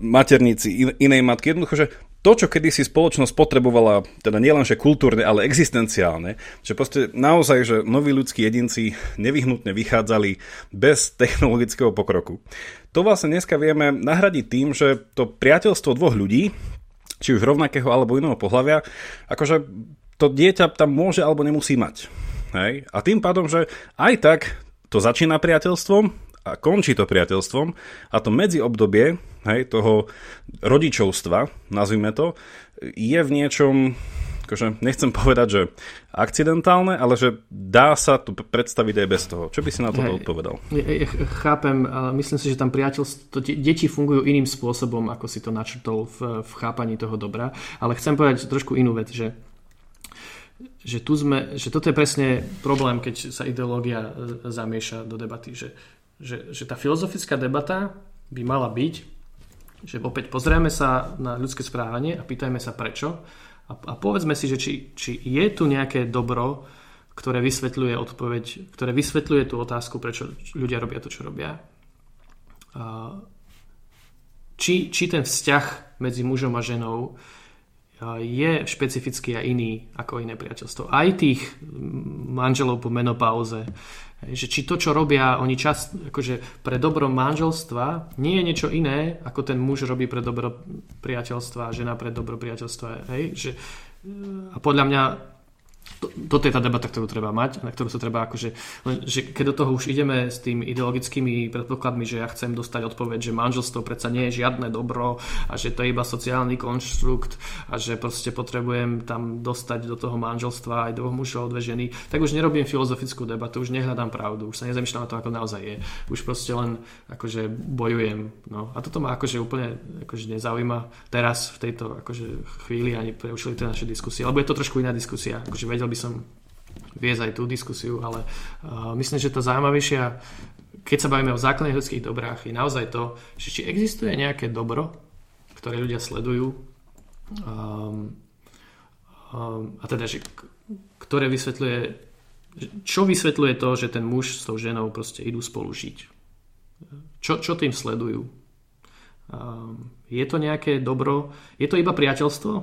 materníci in, inej matky, jednoducho, že to, čo kedysi spoločnosť potrebovala, teda nielenže kultúrne, ale existenciálne, že proste naozaj, že noví ľudskí jedinci nevyhnutne vychádzali bez technologického pokroku. To vlastne dneska vieme nahradiť tým, že to priateľstvo dvoch ľudí, či už rovnakého alebo iného pohľavia, akože to dieťa tam môže alebo nemusí mať. Hej? A tým pádom, že aj tak to začína priateľstvom, a končí to priateľstvom a to medziobdobie hej, toho rodičovstva, nazvime to, je v niečom, akože nechcem povedať, že akcidentálne, ale že dá sa to predstaviť aj bez toho. Čo by si na to odpovedal? Ja, ja chápem, ale myslím si, že tam priateľstvo, deti fungujú iným spôsobom, ako si to načrtol v, v chápaní toho dobra, ale chcem povedať trošku inú vec, že že, tu sme, že toto je presne problém, keď sa ideológia zamieša do debaty, že že, že tá filozofická debata by mala byť, že opäť pozrieme sa na ľudské správanie a pýtajme sa prečo a, a povedzme si, že či, či je tu nejaké dobro, ktoré vysvetľuje odpoveď, ktoré vysvetľuje tú otázku, prečo ľudia robia to, čo robia. Či, či ten vzťah medzi mužom a ženou je špecifický a iný ako iné priateľstvo. Aj tých manželov po menopauze, že či to, čo robia oni čas, akože pre dobro manželstva, nie je niečo iné, ako ten muž robí pre dobro priateľstva žena pre dobro priateľstva. Hej? Že, a podľa mňa to, toto je tá debata, ktorú treba mať, na ktorú sa treba akože, že keď do toho už ideme s tými ideologickými predpokladmi, že ja chcem dostať odpoveď, že manželstvo predsa nie je žiadne dobro a že to je iba sociálny konštrukt a že proste potrebujem tam dostať do toho manželstva aj dvoch mužov, dve ženy, tak už nerobím filozofickú debatu, už nehľadám pravdu, už sa nezamýšľam na to, ako naozaj je. Už proste len akože bojujem. No. A toto ma akože úplne akože nezaujíma teraz v tejto akože chvíli ani pre tie naše diskusie, lebo je to trošku iná diskusia. Akože vedel by som viesť aj tú diskusiu, ale uh, myslím, že to zaujímavejšia, keď sa bavíme o základných ľudských dobrách, je naozaj to, že či existuje nejaké dobro, ktoré ľudia sledujú um, um, a teda, že ktoré vysvetľuje čo vysvetľuje to, že ten muž s tou ženou proste idú spolu žiť? Čo, čo tým sledujú? Um, je to nejaké dobro? Je to iba priateľstvo?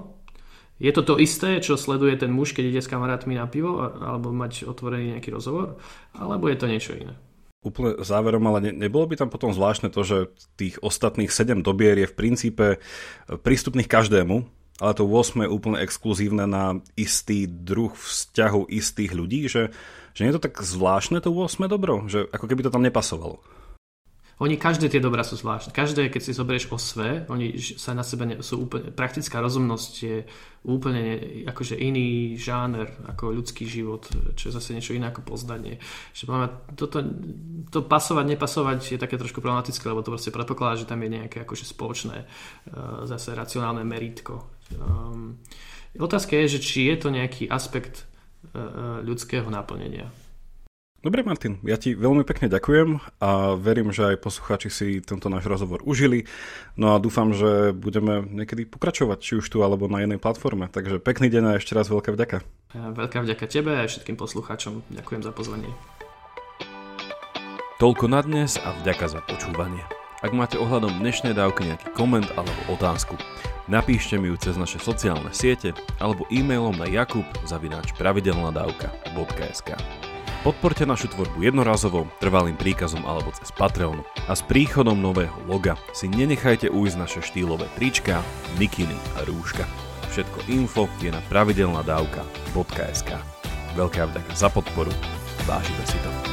Je to to isté, čo sleduje ten muž, keď ide s kamarátmi na pivo alebo mať otvorený nejaký rozhovor? Alebo je to niečo iné? Úplne záverom, ale ne, nebolo by tam potom zvláštne to, že tých ostatných 7 dobier je v princípe e, prístupných každému, ale to 8 je úplne exkluzívne na istý druh vzťahu istých ľudí, že, že nie je to tak zvláštne to 8 dobro, že ako keby to tam nepasovalo. Oni každé tie dobrá sú zvláštne. Každé, keď si zoberieš o sve, oni sa na sebe ne, sú úplne, praktická rozumnosť je úplne akože iný žáner ako ľudský život, čo je zase niečo iné ako poznanie. Že máme, toto, to pasovať, nepasovať je také trošku problematické, lebo to proste predpokladá, že tam je nejaké akože spoločné uh, zase racionálne meritko. Um, otázka je, že či je to nejaký aspekt uh, ľudského naplnenia. Dobre, Martin, ja ti veľmi pekne ďakujem a verím, že aj poslucháči si tento náš rozhovor užili. No a dúfam, že budeme niekedy pokračovať, či už tu alebo na jednej platforme. Takže pekný deň a ešte raz veľká vďaka. Veľká vďaka tebe a všetkým poslucháčom. Ďakujem za pozvanie. Toľko na dnes a vďaka za počúvanie. Ak máte ohľadom dnešnej dávky nejaký koment alebo otázku, napíšte mi ju cez naše sociálne siete alebo e-mailom na jakub pravidelnadavka.sk. Podporte našu tvorbu jednorazovo, trvalým príkazom alebo cez Patreon. A s príchodom nového loga si nenechajte ujsť naše štýlové trička, mikiny a rúška. Všetko info je na pravidelnadavka.sk Veľká vďaka za podporu, vážime si to.